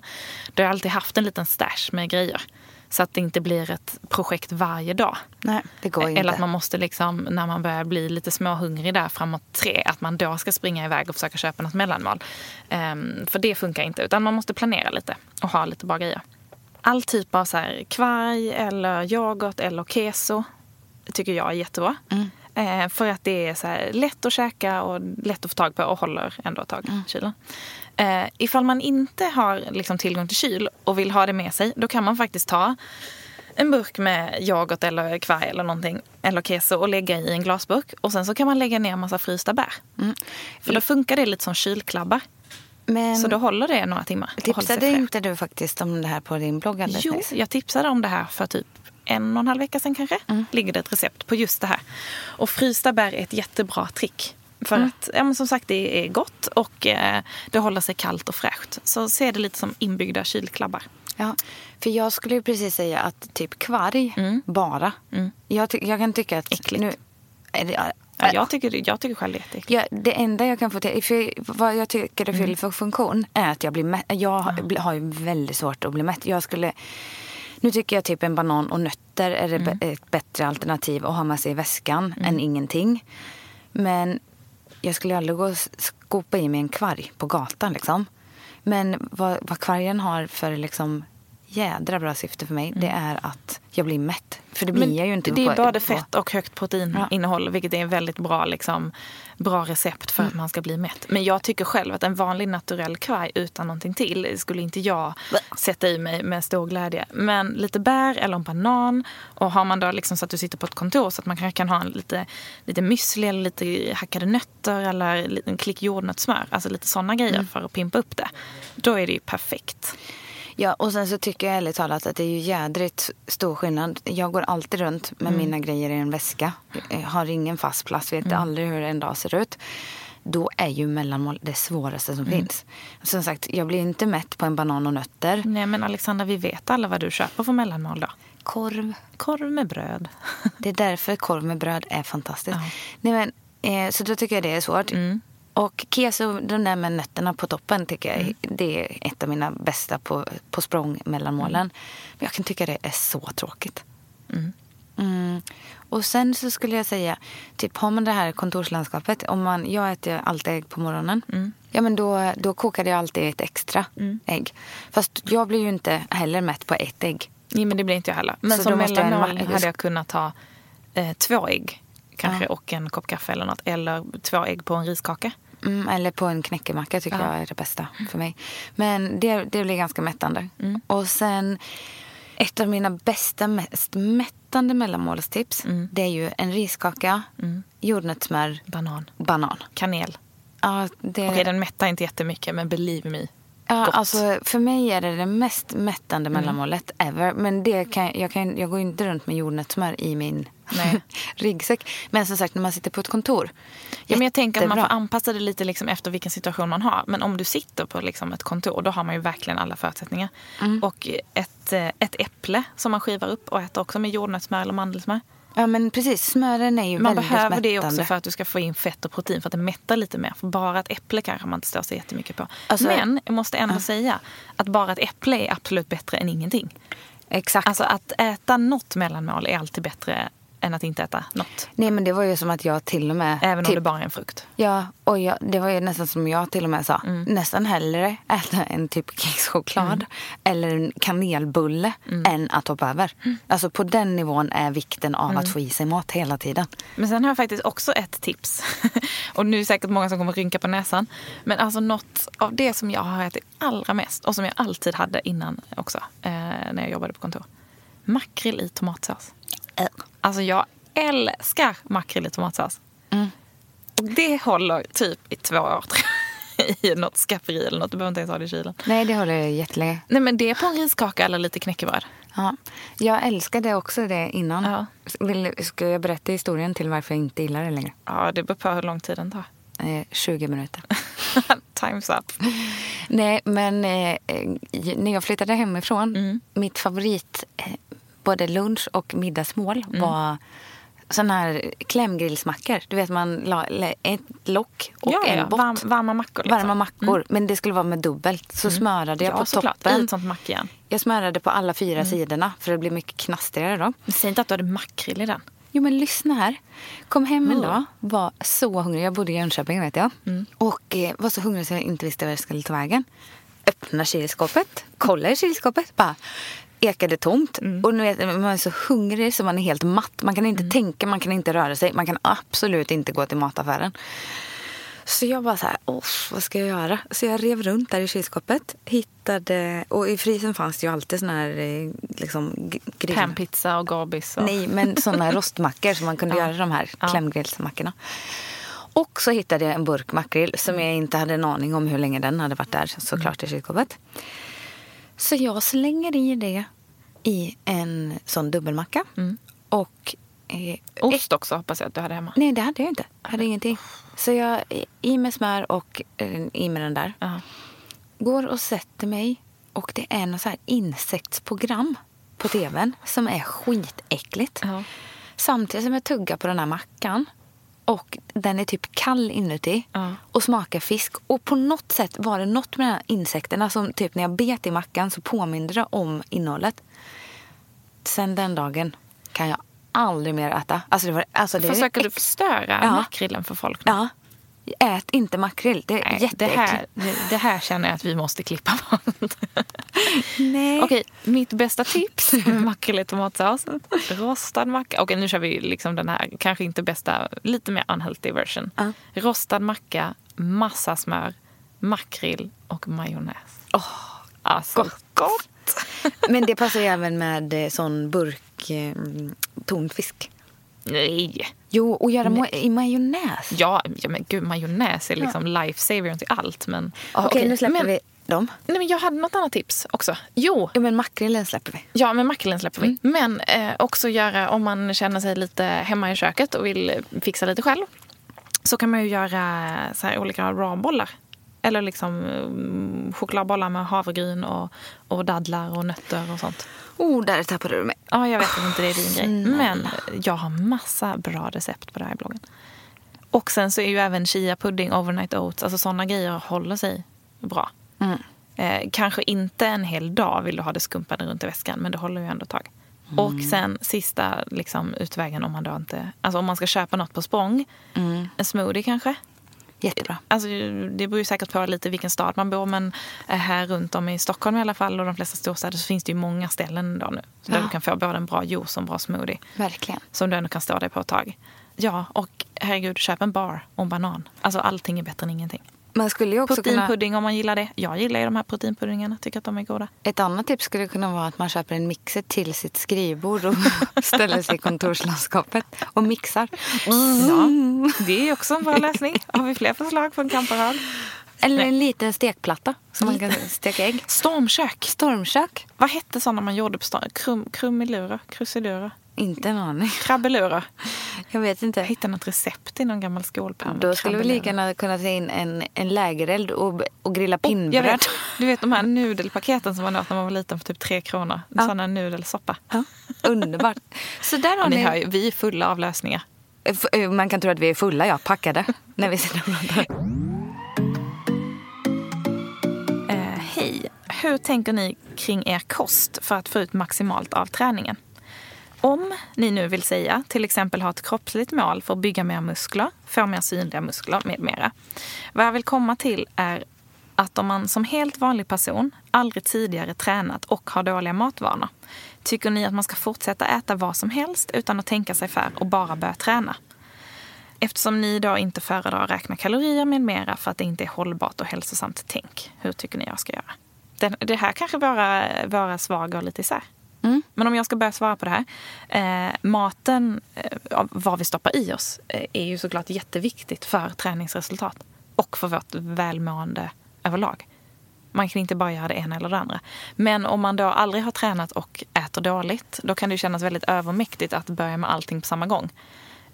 Då har jag alltid haft en liten stash med grejer. Så att det inte blir ett projekt varje dag. Nej, det går Eller inte. att man måste, liksom, när man börjar bli lite småhungrig där framåt tre, att man då ska springa iväg och försöka köpa något mellanmål. Ehm, för det funkar inte, utan man måste planera lite och ha lite bra grejer. All typ av så här kvarg eller yoghurt eller keso tycker jag är jättebra. Eh, för att det är så lätt att käka och lätt att få tag på och håller ändå ett tag i kylen. Eh, ifall man inte har liksom, tillgång till kyl och vill ha det med sig, då kan man faktiskt ta en burk med yoghurt eller kvarg eller någonting, eller keso och lägga i en glasburk. Och sen så kan man lägga ner en massa frysta bär. För då funkar det lite som kylklabbar. Men Så då håller det några timmar. tipsade inte du faktiskt om det här på din blogg alldeles Jo, jag tipsade om det här för typ en och en halv vecka sedan kanske. Ligger det ett recept på just det här. Och frysta bär är ett jättebra trick. För att, ja, men som sagt, det är gott och eh, det håller sig kallt och fräscht. Så se det lite som inbyggda kylklabbar. Ja, för jag skulle ju precis säga att typ kvarg, Mm. bara. Jag, ty- jag kan tycka att... Äckligt. Nu, Ja, jag, tycker, jag tycker själv det är jätteäckligt. Ja, det enda jag kan få till, för vad jag tycker det Mm. fyller för funktion är att jag blir mätt. Jag har- bli- har ju väldigt svårt att bli mätt. Jag skulle, nu tycker jag typ en banan och nötter är Mm. ett bättre alternativ att ha med sig i väskan än ingenting. Men jag skulle aldrig gå och skopa i mig en kvarg på gatan liksom. Men vad, vad kvargen har för liksom jädra bra syfte för mig, det är att jag blir mätt. För det blir jag ju inte det är både fett och högt proteininnehåll vilket är en väldigt bra, liksom, bra recept för att Mm. man ska bli mätt. Men jag tycker själv att en vanlig naturell kvarg utan någonting till skulle inte jag sätta i mig med stor glädje. Men lite bär eller en banan och har man då liksom så att du sitter på ett kontor så att man kanske kan ha en lite, lite müsli eller lite hackade nötter eller en klick jordnötssmör. Alltså lite sådana grejer Mm. för att pimpa upp det. Då är det ju perfekt. Ja, och sen så tycker jag ärligt talat att det är ju jädrigt stor skillnad. Jag går alltid runt med mina grejer i en väska. Jag har ingen fast plats, vet aldrig hur en dag ser ut. Då är ju mellanmål det svåraste som finns. Som sagt, jag blir inte mätt på en banan och nötter. Nej men Alexandra, vi vet alla vad du köper för mellanmål då. Korv. Korv med bröd. Det är därför korv med bröd är fantastiskt. Ja. Nej, men, eh, så då tycker jag det är svårt. Och keso, de där med nötterna på toppen, tycker jag det är ett av mina bästa på, på språng mellanmålen. Men jag kan tycka det är så tråkigt. Mm. Och sen så skulle jag säga, typ har man det här kontorslandskapet, om man, jag äter alltid ägg på morgonen. Ja men då, då kokade jag alltid ett extra ägg. Fast jag blir ju inte heller mätt på ett ägg. Nej men det blir inte jag heller. Men Så som mellanmål hade jag kunnat ha eh, två ägg. Kanske Ja. och en kopp kaffe eller något. Eller två ägg på en riskaka. Mm, eller på en knäckemacka tycker jag är det bästa för mig. Men det, det blir ganska mättande. Och sen ett av mina bästa, mest mättande mellanmålstips det är ju en riskaka, jordnötssmör, Banan. banan. Kanel. Ja, det, Okej den mättar inte jättemycket men believe me. Ja, gott. alltså, för mig är det det mest mättande mellanmålet ever. Men det kan, jag, kan, jag går inte runt med jordnötssmör i min ryggsäck. Men som sagt, när man sitter på ett kontor. Ja, men jag tänker att man får anpassa det lite liksom efter vilken situation man har. Men om du sitter på liksom ett kontor, då har man ju verkligen alla förutsättningar. Mm. Och ett, eh, ett äpple som man skivar upp och äter också med jordnötssmör eller mandelsmör. Ja, men precis. Smören är ju Man väldigt behöver mättande. det också för att du ska få in fett och protein för att det mättar lite mer. För bara ett äpple kanske man inte står så jättemycket på. Alltså- men jag måste ändå säga att bara ett äpple är absolut bättre än ingenting. Exakt. Alltså att äta något mellanmål är alltid bättre än att inte äta något. Nej men det var ju som att jag till och med... Även om typ, det bara är en frukt. Ja, och jag, det var ju nästan som jag till och med sa. Mm. Nästan hellre äta en typ kexchoklad eller en kanelbulle Mm. än att hoppa över. Alltså på den nivån är vikten av Mm. att få i sig mat hela tiden. Men sen har jag faktiskt också ett tips. och nu är det säkert många som kommer rynka på näsan. Men alltså något av det som jag har ätit allra mest och som jag alltid hade innan också eh, när jag jobbade på kontor. Makrill i tomatsås. Alltså jag älskar makrill i tomatsås. Och det håller typ i två år tror jag. I något skafferi eller något. Du behöver inte ens ha det i kylen. Nej, det håller jättelänge. Nej men det är på en riskaka eller lite knäckebröd. Ja. Jag älskade också det innan. Ja. Vill, ska jag berätta historien till varför jag inte gillar det längre? Ja, det beror på hur lång tid den tar. Eh, 20 minuter. Time's up. Nej, men eh, eh, när jag flyttade hemifrån, mitt favorit eh, både lunch och middagsmål var såna här klämgrillsmackor. Du vet, man la, ett lock och ja, en ja. bott. Varm, varma mackor. Liksom. Varma mackor, men det skulle vara med dubbelt. Så smörade jag Ja, på såklart. toppen. Ett sånt mackjärn. Jag smörade på alla fyra sidorna för det blir mycket knastrigare då. Men säg inte att du hade makrill i den. Jo men lyssna här. Kom hem en dag, var så hungrig. Jag bodde i Jönköping vet jag. Och eh, var så hungrig så jag inte visste var jag skulle ta vägen. Öppna kylskåpet, kolla i kylskåpet. Bara ekade tomt. Och nu vet, man är så hungrig så man är helt matt. Man kan inte tänka, man kan inte röra sig. Man kan absolut inte gå till mataffären. Så jag bara så här, vad ska jag göra? Så jag rev runt där i kylskåpet. Hittade, och i frysen fanns det ju alltid såna här eh, liksom, grill... Panpizza och garbis. Och... Nej, men såna rostmackor som man kunde Ja. göra de här Ja. klämgrillsmackorna. Och så hittade jag en burk makrill som jag inte hade en aning om hur länge den hade varit där såklart i kylskåpet. Så jag slänger i det i en sån dubbelmacka. Och... Eh, Ost också hoppas jag att du hade hemma. Nej, det hade jag inte. Jag hade ingenting. Så jag i med smör och eh, i med den där. Ja. Går och sätter mig och det är något så här insektsprogram på tvn som är skitäckligt. Ja. Samtidigt som jag tuggar på den här mackan och den är typ kall inuti Ja. och smakar fisk. Och på något sätt var det något med de här insekterna som typ när jag bet i mackan så påminde det om innehållet. Sen den dagen kan jag aldrig mer äta. Alltså det var, alltså det Försöker du förstöra Ja. makrillen för folk nu? Ja. Ät inte makrill. Det är Nej, det, här, det, här känner jag att vi måste klippa bort. Nej. Okej, mitt bästa tips med makrill i tomatsås. Rostad macka. Okej, nu kör vi liksom den här, kanske inte bästa, lite mer unhealthy version. Ja. Rostad macka, massa smör, makrill och majonnäs. Oh, alltså, gott. Men det passar ju även med eh, sån burk eh, tonfisk. Nej. Jo, och göra mo- i majonnäs. Ja, ja, men gud, majonnäs är liksom lifesavern till allt. Men, Okej, nu släpper men, vi dem. Nej, men jag hade något annat tips också. Jo, Ja, men makrillen släpper vi. Ja, men makrillen släpper vi. Men eh, också göra, om man känner sig lite hemma i köket och vill fixa lite själv. Så kan man ju göra så här olika rawbollar. Eller liksom mm, chokladbollar med havregryn och, och dadlar och nötter och sånt. Oh, där tappade du mig. Ja, jag vet att inte det är din grej. Men jag har massa bra recept på det här i bloggen. Och sen så är ju även chia pudding, overnight oats, alltså sådana grejer håller sig bra. Eh, kanske inte en hel dag vill du ha det skumpade runt i väskan, men det håller ju ändå ett tag. Och sen sista liksom, utvägen om man då inte... Alltså om man ska köpa något på språng. En smoothie kanske. Jättebra. Alltså, det beror ju säkert på lite vilken stad man bor men eh, här runt om i Stockholm i alla fall och de flesta storstäder så finns det ju många ställen då nu. Så Där Ja. du kan få både en bra juice och en bra smoothie. Verkligen. Som du ändå kan stå dig på ett tag. Ja, och herregud, köp en bar och en banan. Alltså allting är bättre än ingenting. Man skulle ju också kunna... Proteinpudding om man gillar det. Jag gillar ju de här proteinpuddingarna, tycker att de är goda. Ett annat tips skulle kunna vara att man köper en mixer till sitt skrivbord och ställer sig i kontorslandskapet och mixar. Ja, det är också en bra lösning. Har vi fler förslag på en kamparad? Eller Nej. en liten stekplatta som man kan steka ägg. Stormkök. Stormkök? Vad hette sådana man gjorde på stan? Krum, krumelurer? Krusilurer? Inte en aning. Krabbelurer? Jag vet inte. Jag hittade något recept i någon gammal skolpärm. Då skulle vi lika gärna kunna ta in en, en lägereld och, och grilla pinnbröd. vet. Du vet de här nudelpaketen som man åt när man var liten för typ tre kronor. Ja. Sådana nudelsoppa. Ja, underbart. Så där har ni ni... hör ju, vi är fulla av lösningar. Eh, Man kan tro att vi är fulla, ja, packade. när vi sitter och pratar. Eh, hej! Hur tänker ni kring er kost för att få ut maximalt av träningen? Om ni nu vill säga, till exempel ha ett kroppsligt mål för att bygga mer muskler, få mer synliga muskler med mera. Vad jag vill komma till är att om man som helt vanlig person aldrig tidigare tränat och har dåliga matvanor, tycker ni att man ska fortsätta äta vad som helst utan att tänka sig för och bara börja träna? Eftersom ni då inte föredrar att räkna kalorier med mera för att det inte är hållbart och hälsosamt tänk. Hur tycker ni jag ska göra? Den, det här kanske våra, våra svar går lite isär. Men om jag ska börja svara på det här. Eh, maten, eh, vad vi stoppar i oss, eh, är ju såklart jätteviktigt för träningsresultat. Och för vårt välmående överlag. Man kan inte bara göra det ena eller det andra. Men om man då aldrig har tränat och äter dåligt, då kan det kännas väldigt övermäktigt att börja med allting på samma gång.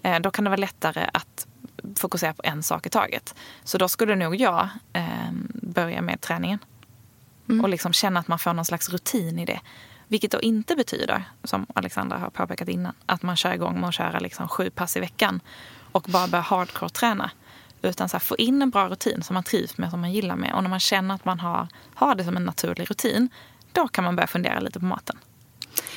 Eh, Då kan det vara lättare att fokusera på en sak i taget. Så då skulle nog jag eh, börja med träningen. Och liksom känna att man får någon slags rutin i det. Vilket då inte betyder, som Alexandra har påpekat innan, att man kör igång med att köra liksom sju pass i veckan och bara börjar hardcore-träna. Utan så här, få in en bra rutin som man trivs med, som man gillar med. Och när man känner att man har, har det som en naturlig rutin, då kan man börja fundera lite på maten.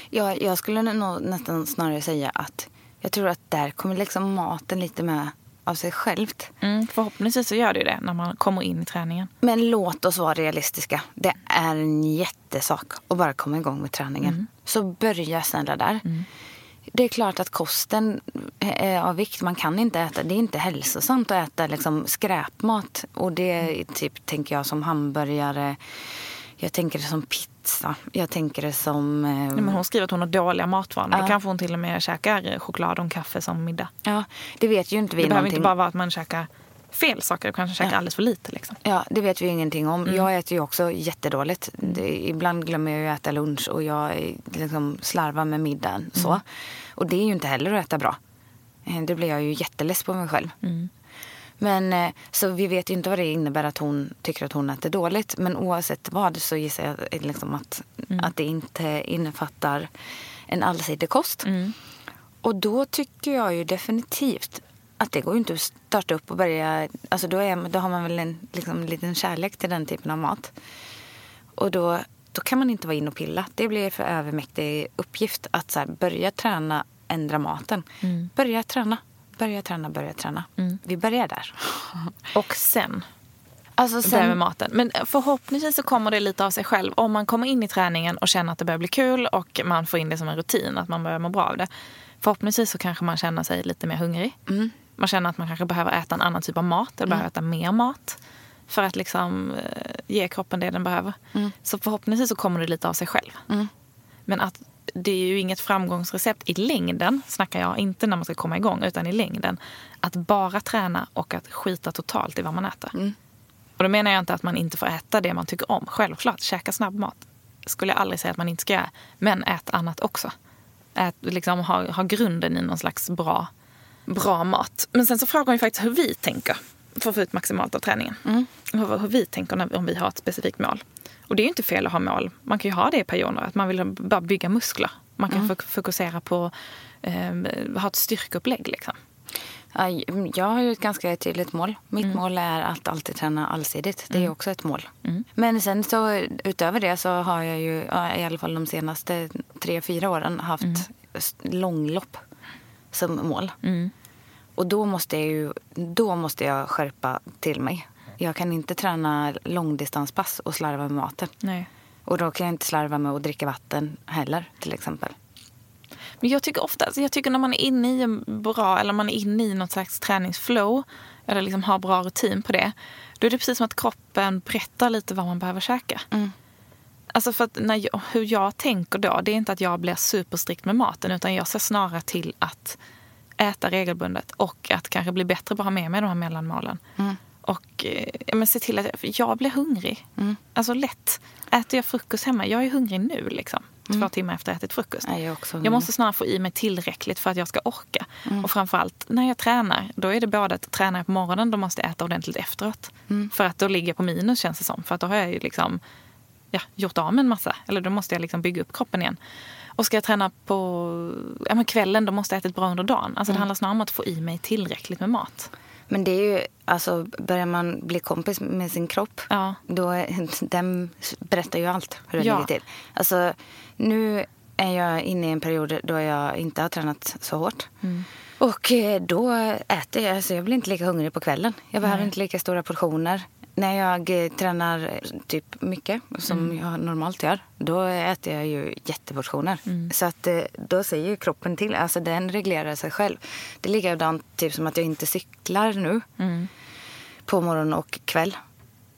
Ja, jag skulle nog nästan snarare säga att jag tror att där kommer liksom maten lite med av sig självt. Mm, förhoppningsvis så gör det ju det när man kommer in i träningen. Men låt oss vara realistiska. Det är en jättesak att bara komma igång med träningen. Så börja snälla där. Det är klart att kosten är av vikt. Man kan inte äta, det är inte hälsosamt att äta liksom skräpmat. Och det är typ, tänker jag, som hamburgare. Jag tänker det som pizza. Jag tänker det som... Eh, Nej, men hon skriver att hon har dåliga matvanor. Då Ja. kanske hon till och med käkar choklad och kaffe som middag. Ja, det vet ju inte vi Det behöver någonting. inte bara vara att man käkar fel saker. Du kanske käkar alldeles för lite. Liksom. Ja, det vet vi ingenting om. Mm. Jag äter ju också jättedåligt. Det, ibland glömmer jag ju att äta lunch och jag eh, liksom slarvar med middagen. Så. Mm. Och det är ju inte heller att äta bra. Eh, Det blir jag ju jätteless på mig själv. Mm. Men eh, så vi vet ju inte vad det innebär att hon tycker att hon äter dåligt. Men oavsett vad så gissar jag liksom att, Mm. att det inte innefattar en allsidig kost. Mm. Och då tycker jag ju definitivt att det går inte att starta upp och börja... Alltså då, är, då har man väl en liksom, liten kärlek till den typen av mat. Och då, då kan man inte vara in och pilla. Det blir för övermäktig uppgift att så här, börja träna, ändra maten. Börja träna, börja träna, börja träna. Vi börjar där. Och sen Alltså börja med sen, maten. Men förhoppningsvis så kommer det lite av sig själv. Om man kommer in i träningen och känner att det börjar bli kul och man får in det som en rutin, att man börjar må bra av det. Förhoppningsvis så kanske man känner sig lite mer hungrig. Man känner att man kanske behöver äta en annan typ av mat eller behöver äta mer mat. För att liksom eh, ge kroppen det den behöver. Så förhoppningsvis så kommer det lite av sig själv. Men att det är ju inget framgångsrecept i längden, snackar jag, inte när man ska komma igång, utan i längden. Att bara träna och att skita totalt i vad man äter. Och då menar jag inte att man inte får äta det man tycker om. Självklart, käka snabbmat skulle jag aldrig säga att man inte ska göra. Men ät annat också. Ät, liksom, ha, ha grunden i någon slags bra, bra mat. Men sen så frågar hon ju faktiskt hur vi tänker för att få ut maximalt av träningen. Mm. Hur, hur, vi tänker när, om vi har ett specifikt mål. Och det är ju inte fel att ha mål. Man kan ju ha det i perioder, att man vill bara bygga muskler. Man kan mm. fokusera på eh, ha ett styrkeupplägg. Liksom. Jag har ju ett ganska tydligt mål. Mitt mm. mål är att alltid träna allsidigt. Det är mm. också ett mål. Mm. Men sen så utöver det så har jag ju i alla fall de senaste tre, fyra åren haft mm. långlopp som mål. Och då måste, jag ju, då måste jag skärpa till mig. Jag kan inte träna långdistanspass och slarva med maten. Nej. Och då kan jag inte slarva med att dricka vatten heller till exempel. Men jag tycker ofta, alltså jag tycker när man är inne i en bra, eller man är inne i något slags träningsflow, eller liksom har bra rutin på det, då är det precis som att kroppen berättar lite vad man behöver käka. Mm. Alltså för att när jag, hur jag tänker då, det är inte att jag blir superstrikt med maten, utan jag ser snarare till att äta regelbundet och att kanske bli bättre på att ha med mig de här mellanmålen. Mm. Och eh, men se till att jag blir hungrig. Mm. Alltså lätt. Äter jag frukost hemma, jag är hungrig nu liksom mm. två timmar efter att ätit frukost. Ja, jag, jag, måste snarare få i mig tillräckligt för att jag ska orka. Mm. Och framförallt när jag tränar, då är det både att träna på morgonen, då måste jag äta ordentligt efteråt. Mm. För att då ligger jag på minus känns det som. För att då har jag ju liksom ja, gjort av med en massa. Eller då måste jag liksom bygga upp kroppen igen. Och ska jag träna på ja, men kvällen, då måste jag äta bra under dagen. Alltså det mm. handlar snarare om att få i mig tillräckligt med mat. Men det är ju, alltså börjar man bli kompis med sin kropp, ja. då den berättar ju allt hur det ja. ligger till. Alltså nu är jag inne i en period då jag inte har tränat så hårt. Mm. Och eh, då äter jag, alltså jag blir inte lika hungrig på kvällen. Jag behöver Nej. inte lika stora portioner. När jag eh, tränar eh, typ mycket, som mm. jag normalt gör, då äter jag ju jätteportioner. Mm. Så att då säger ju kroppen till, alltså den reglerar sig själv. Det är likadant typ som att jag inte cyklar nu mm. på morgon och kväll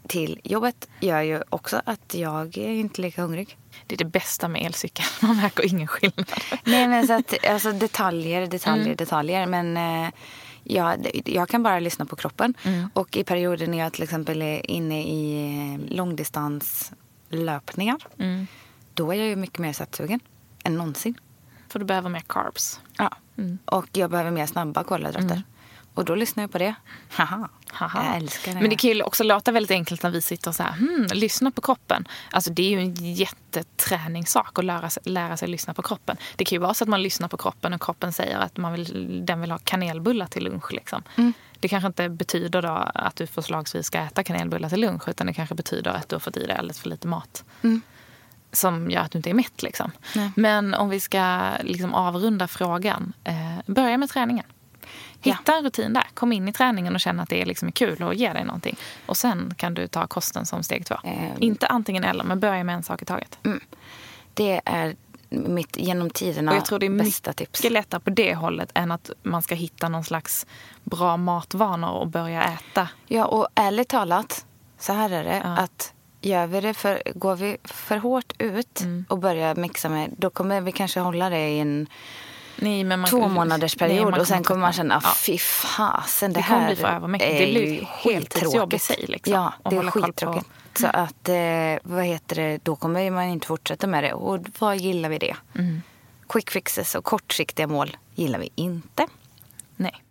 till jobbet gör ju också att jag är inte lika hungrig. Det är det bästa med elcykeln. Man märker ingen skillnad. Nej, men så att, alltså, detaljer, detaljer, mm. detaljer. Men eh, jag, jag kan bara lyssna på kroppen. Mm. Och i perioder när jag till exempel är inne i eh, långdistanslöpningar mm. då är jag ju mycket mer sötsugen än någonsin. För du behöver mer carbs. Ja, mm. och jag behöver mer snabba kolhydrater. Och då lyssnar jag på det. Haha. Haha. Jag älskar det. Men det kan ju också låta väldigt enkelt när vi sitter och så här, hmm, lyssna på kroppen. Alltså det är ju en jätteträningssak att lära sig, lära sig lyssna på kroppen. Det kan ju vara så att man lyssnar på kroppen och kroppen säger att man vill, den vill ha kanelbullar till lunch. Liksom. Mm. Det kanske inte betyder då att du förslagsvis ska äta kanelbullar till lunch utan det kanske betyder att du har fått i dig alldeles för lite mat. Mm som gör att du inte är mätt. Liksom. Men om vi ska liksom avrunda frågan. Eh, börja med träningen. Hitta ja. en rutin där. Kom in i träningen och känna att det liksom är kul och ger dig någonting. Och sen kan du ta kosten som steg två. Mm. Inte antingen eller, men börja med en sak i taget. Mm. Det är mitt genom tiderna och jag tror det är bästa tips. mycket lättare på det hållet än att man ska hitta någon slags bra matvanor och börja äta. Ja, och ärligt talat, så här är det. Ja. att Gör vi det för, går vi för hårt ut mm. och börjar mixa med, då kommer vi kanske hålla det i en Nej, men man, två månaders period nej, och sen kommer man känna, ja. fy fasen det, det här för övermäktigt. Det blir ju heltidsjobb i sig. Liksom, ja, det är skittråkigt. Så att, eh, vad heter det, då kommer man inte fortsätta med det. Och vad gillar vi det? Mm. Quick fixes och kortsiktiga mål gillar vi inte. Nej.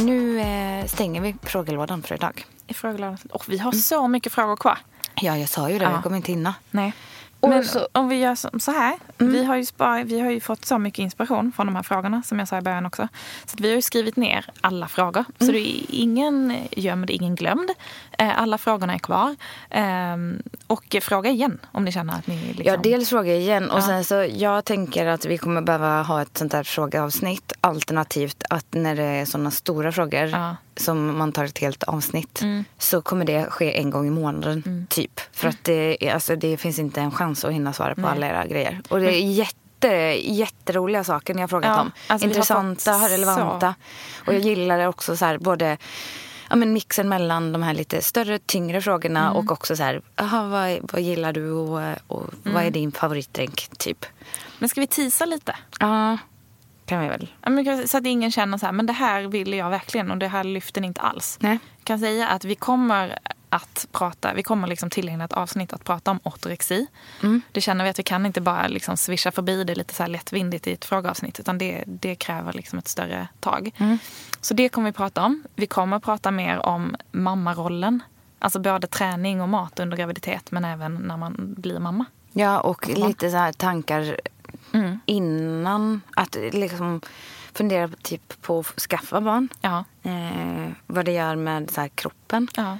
Nu eh, stänger vi frågelådan för idag. I frågelådan. Och vi har mm. så mycket frågor kvar. Ja, jag sa ju det. Ja. Vi kommer inte hinna. Nej. Men så, om vi gör så här. Mm. Vi, har ju spar, vi har ju fått så mycket inspiration från de här frågorna som jag sa i början också. Så vi har ju skrivit ner alla frågor. Mm. Så det är ingen gömd, ingen glömd. Eh, alla frågorna är kvar. Ehm, och fråga igen om ni känner att ni... Liksom... Ja, dels fråga igen. Och ja. sen så jag tänker att vi kommer behöva ha ett sånt här frågeavsnitt. Alternativt att när det är såna stora frågor ja. som man tar ett helt avsnitt mm. så kommer det ske en gång i månaden, mm. typ. För att det, alltså, det finns inte en chans att hinna svara på Nej. alla era grejer. Och det är jätte, jätteroliga saker ni har frågat ja, om. Alltså Intressanta, relevanta. Så. Och jag gillar det också så här, både ja, men mixen mellan de här lite större, tyngre frågorna mm. och också så här, aha, vad, vad gillar du och, och mm. vad är din favoritdrink, typ. Men ska vi tisa lite? Ja. kan vi väl. Ja, men Så att ingen känner så här, men det här vill jag verkligen och det här lyfter ni inte alls. Nej. Jag kan säga att vi kommer att prata, vi kommer liksom tillägna ett avsnitt att prata om ortorexi. Mm. Det känner vi att vi kan inte bara liksom swisha förbi det lite så här lättvindigt i ett frågeavsnitt utan det, det kräver liksom ett större tag. Mm. Så det kommer vi prata om. Vi kommer prata mer om mammarollen. Alltså både träning och mat under graviditet men även när man blir mamma. Ja, och lite så här tankar Mm. innan. Att liksom fundera typ på att skaffa barn. Ja, Eh, vad det gör med så kroppen. ja.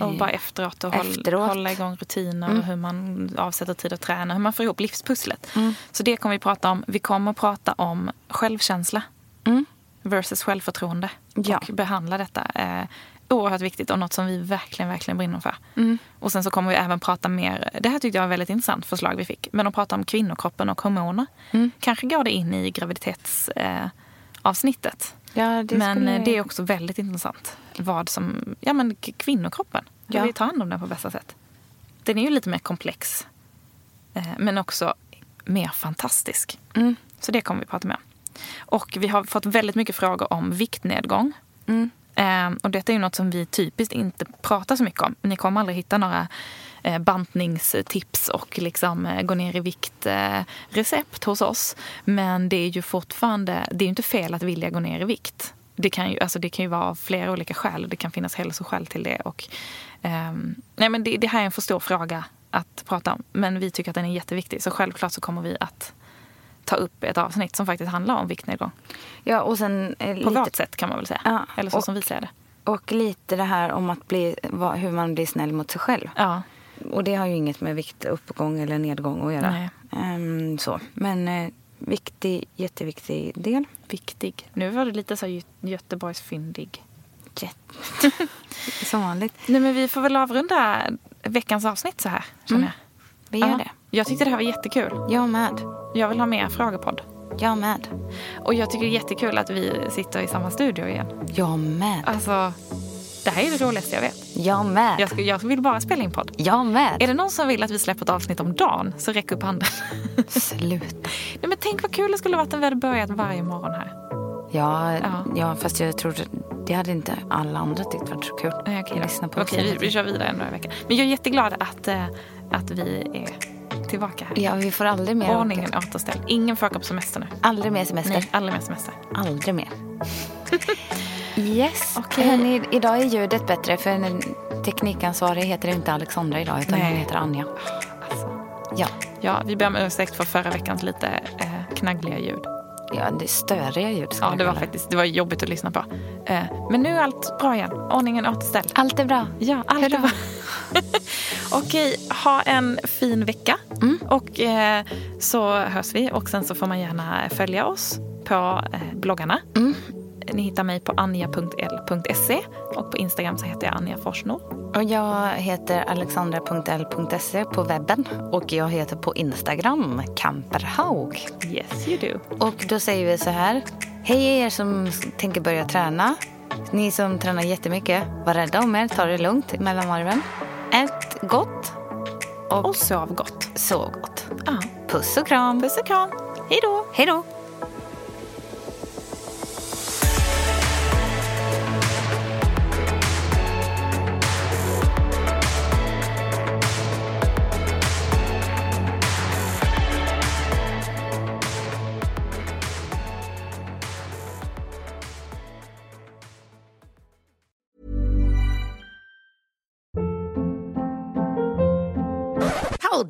Och bara efteråt och Efteråt. hålla igång rutiner och hur man avsätter tid att träna. Hur man får ihop livspusslet. Mm. Så det kommer vi prata om. Vi kommer att prata om självkänsla Mm. versus självförtroende. Ja. Och behandla detta. Eh, oerhört viktigt och något som vi verkligen, verkligen brinner för. Mm. Och sen så kommer vi även prata mer, det här tyckte jag var ett väldigt intressant förslag vi fick, men att prata om kvinnokroppen och hormoner. Mm. Kanske går det in i graviditetsavsnittet. Eh. Ja, det men skulle- eh, det är också väldigt intressant. Vad som, ja men kvinnokroppen, hur Ja. vi tar hand om den på bästa sätt. Den är ju lite mer komplex. Eh, men också mer fantastisk. Mm. Så det kommer vi prata med. Och vi har fått väldigt mycket frågor om viktnedgång. Mm. Eh, och detta är ju något som vi typiskt inte pratar så mycket om. Ni kommer aldrig hitta några bantningstips och liksom eh, gå ner i vikt eh, recept hos oss. Men det är ju fortfarande, det är ju inte fel att vilja gå ner i vikt. Det kan ju, alltså det kan ju vara av flera olika skäl. Det kan finnas hälsoskäl till det. Och, ehm, nej men det, det här är en för stor fråga att prata om. Men vi tycker att den är jätteviktig. Så självklart så kommer vi att ta upp ett avsnitt som faktiskt handlar om viktnedgång. Ja, och sen eh, På lite, vårt sätt kan man väl säga. Ja, Eller så och- som vi ser det. och lite det här om att bli, hur man blir snäll mot sig själv. Ja. Och det har ju inget med viktuppgång eller nedgång att göra. Nej. Ehm, så. Men eh, viktig, jätteviktig del. Viktig. Nu var det lite så Gö- Göteborgsfyndig. Jätte. Som vanligt. Nej men vi får väl avrunda veckans avsnitt så här. Känner Mm. jag. Vi gör Ja. det. Jag tyckte det här var jättekul. Jag med. Jag vill ha mer frågepodd. Jag med. Och jag tycker det är jättekul att vi sitter i samma studio igen. Jag med. Alltså, det här är det roligaste jag vet. Jag med. Jag, ska, jag vill bara spela in podd. Jag med. Är det någon som vill att vi släpper ett avsnitt om dagen så räck upp handen. Sluta. Nej, men tänk vad kul det skulle varit om vi hade börjat varje morgon här. Ja, Ja. ja. fast jag tror det hade inte alla andra tyckt varit så kul. Nej, okej lyssna på Okej, vi, vi kör vidare en dag i veckan. Men jag är jätteglad att, eh, att vi är tillbaka här. Ja, vi får aldrig mer Ordningen återställd. Ingen får åka på semester nu. Aldrig mer semester. Nej, aldrig mer semester. Aldrig mer. Yes. Okej. Hörrni, idag är ljudet bättre för en teknikansvarig heter inte Alexandra idag utan Nej. hon heter Anja. Alltså. Ja. Ja, vi ber om ursäkt för förra veckans lite eh, knaggliga ljud. ja, det är störiga ljud. ska Ja, det var faktiskt det var jobbigt att lyssna på. Eh, men nu är allt bra igen. Ordningen återställd. Allt är bra. Ja, allt är Hurra. bra. Okej, ha en fin vecka. Mm. Och eh, så hörs vi. Och sen så får man gärna följa oss på eh, bloggarna. Mm. Ni hittar mig på anja.l.se och på Instagram så heter jag Anja Forsnor. Och jag heter alexandra.l.se på webben och jag heter på Instagram Kamperhaug. Yes you do. Och då säger vi så här. Hej er som tänker börja träna. Ni som tränar jättemycket, var rädda om er. Ta det lugnt mellan varven. Ät gott och, Och sov gott. sov gott. Ja. Puss och kram. Puss och kram. Hej då. Hej då.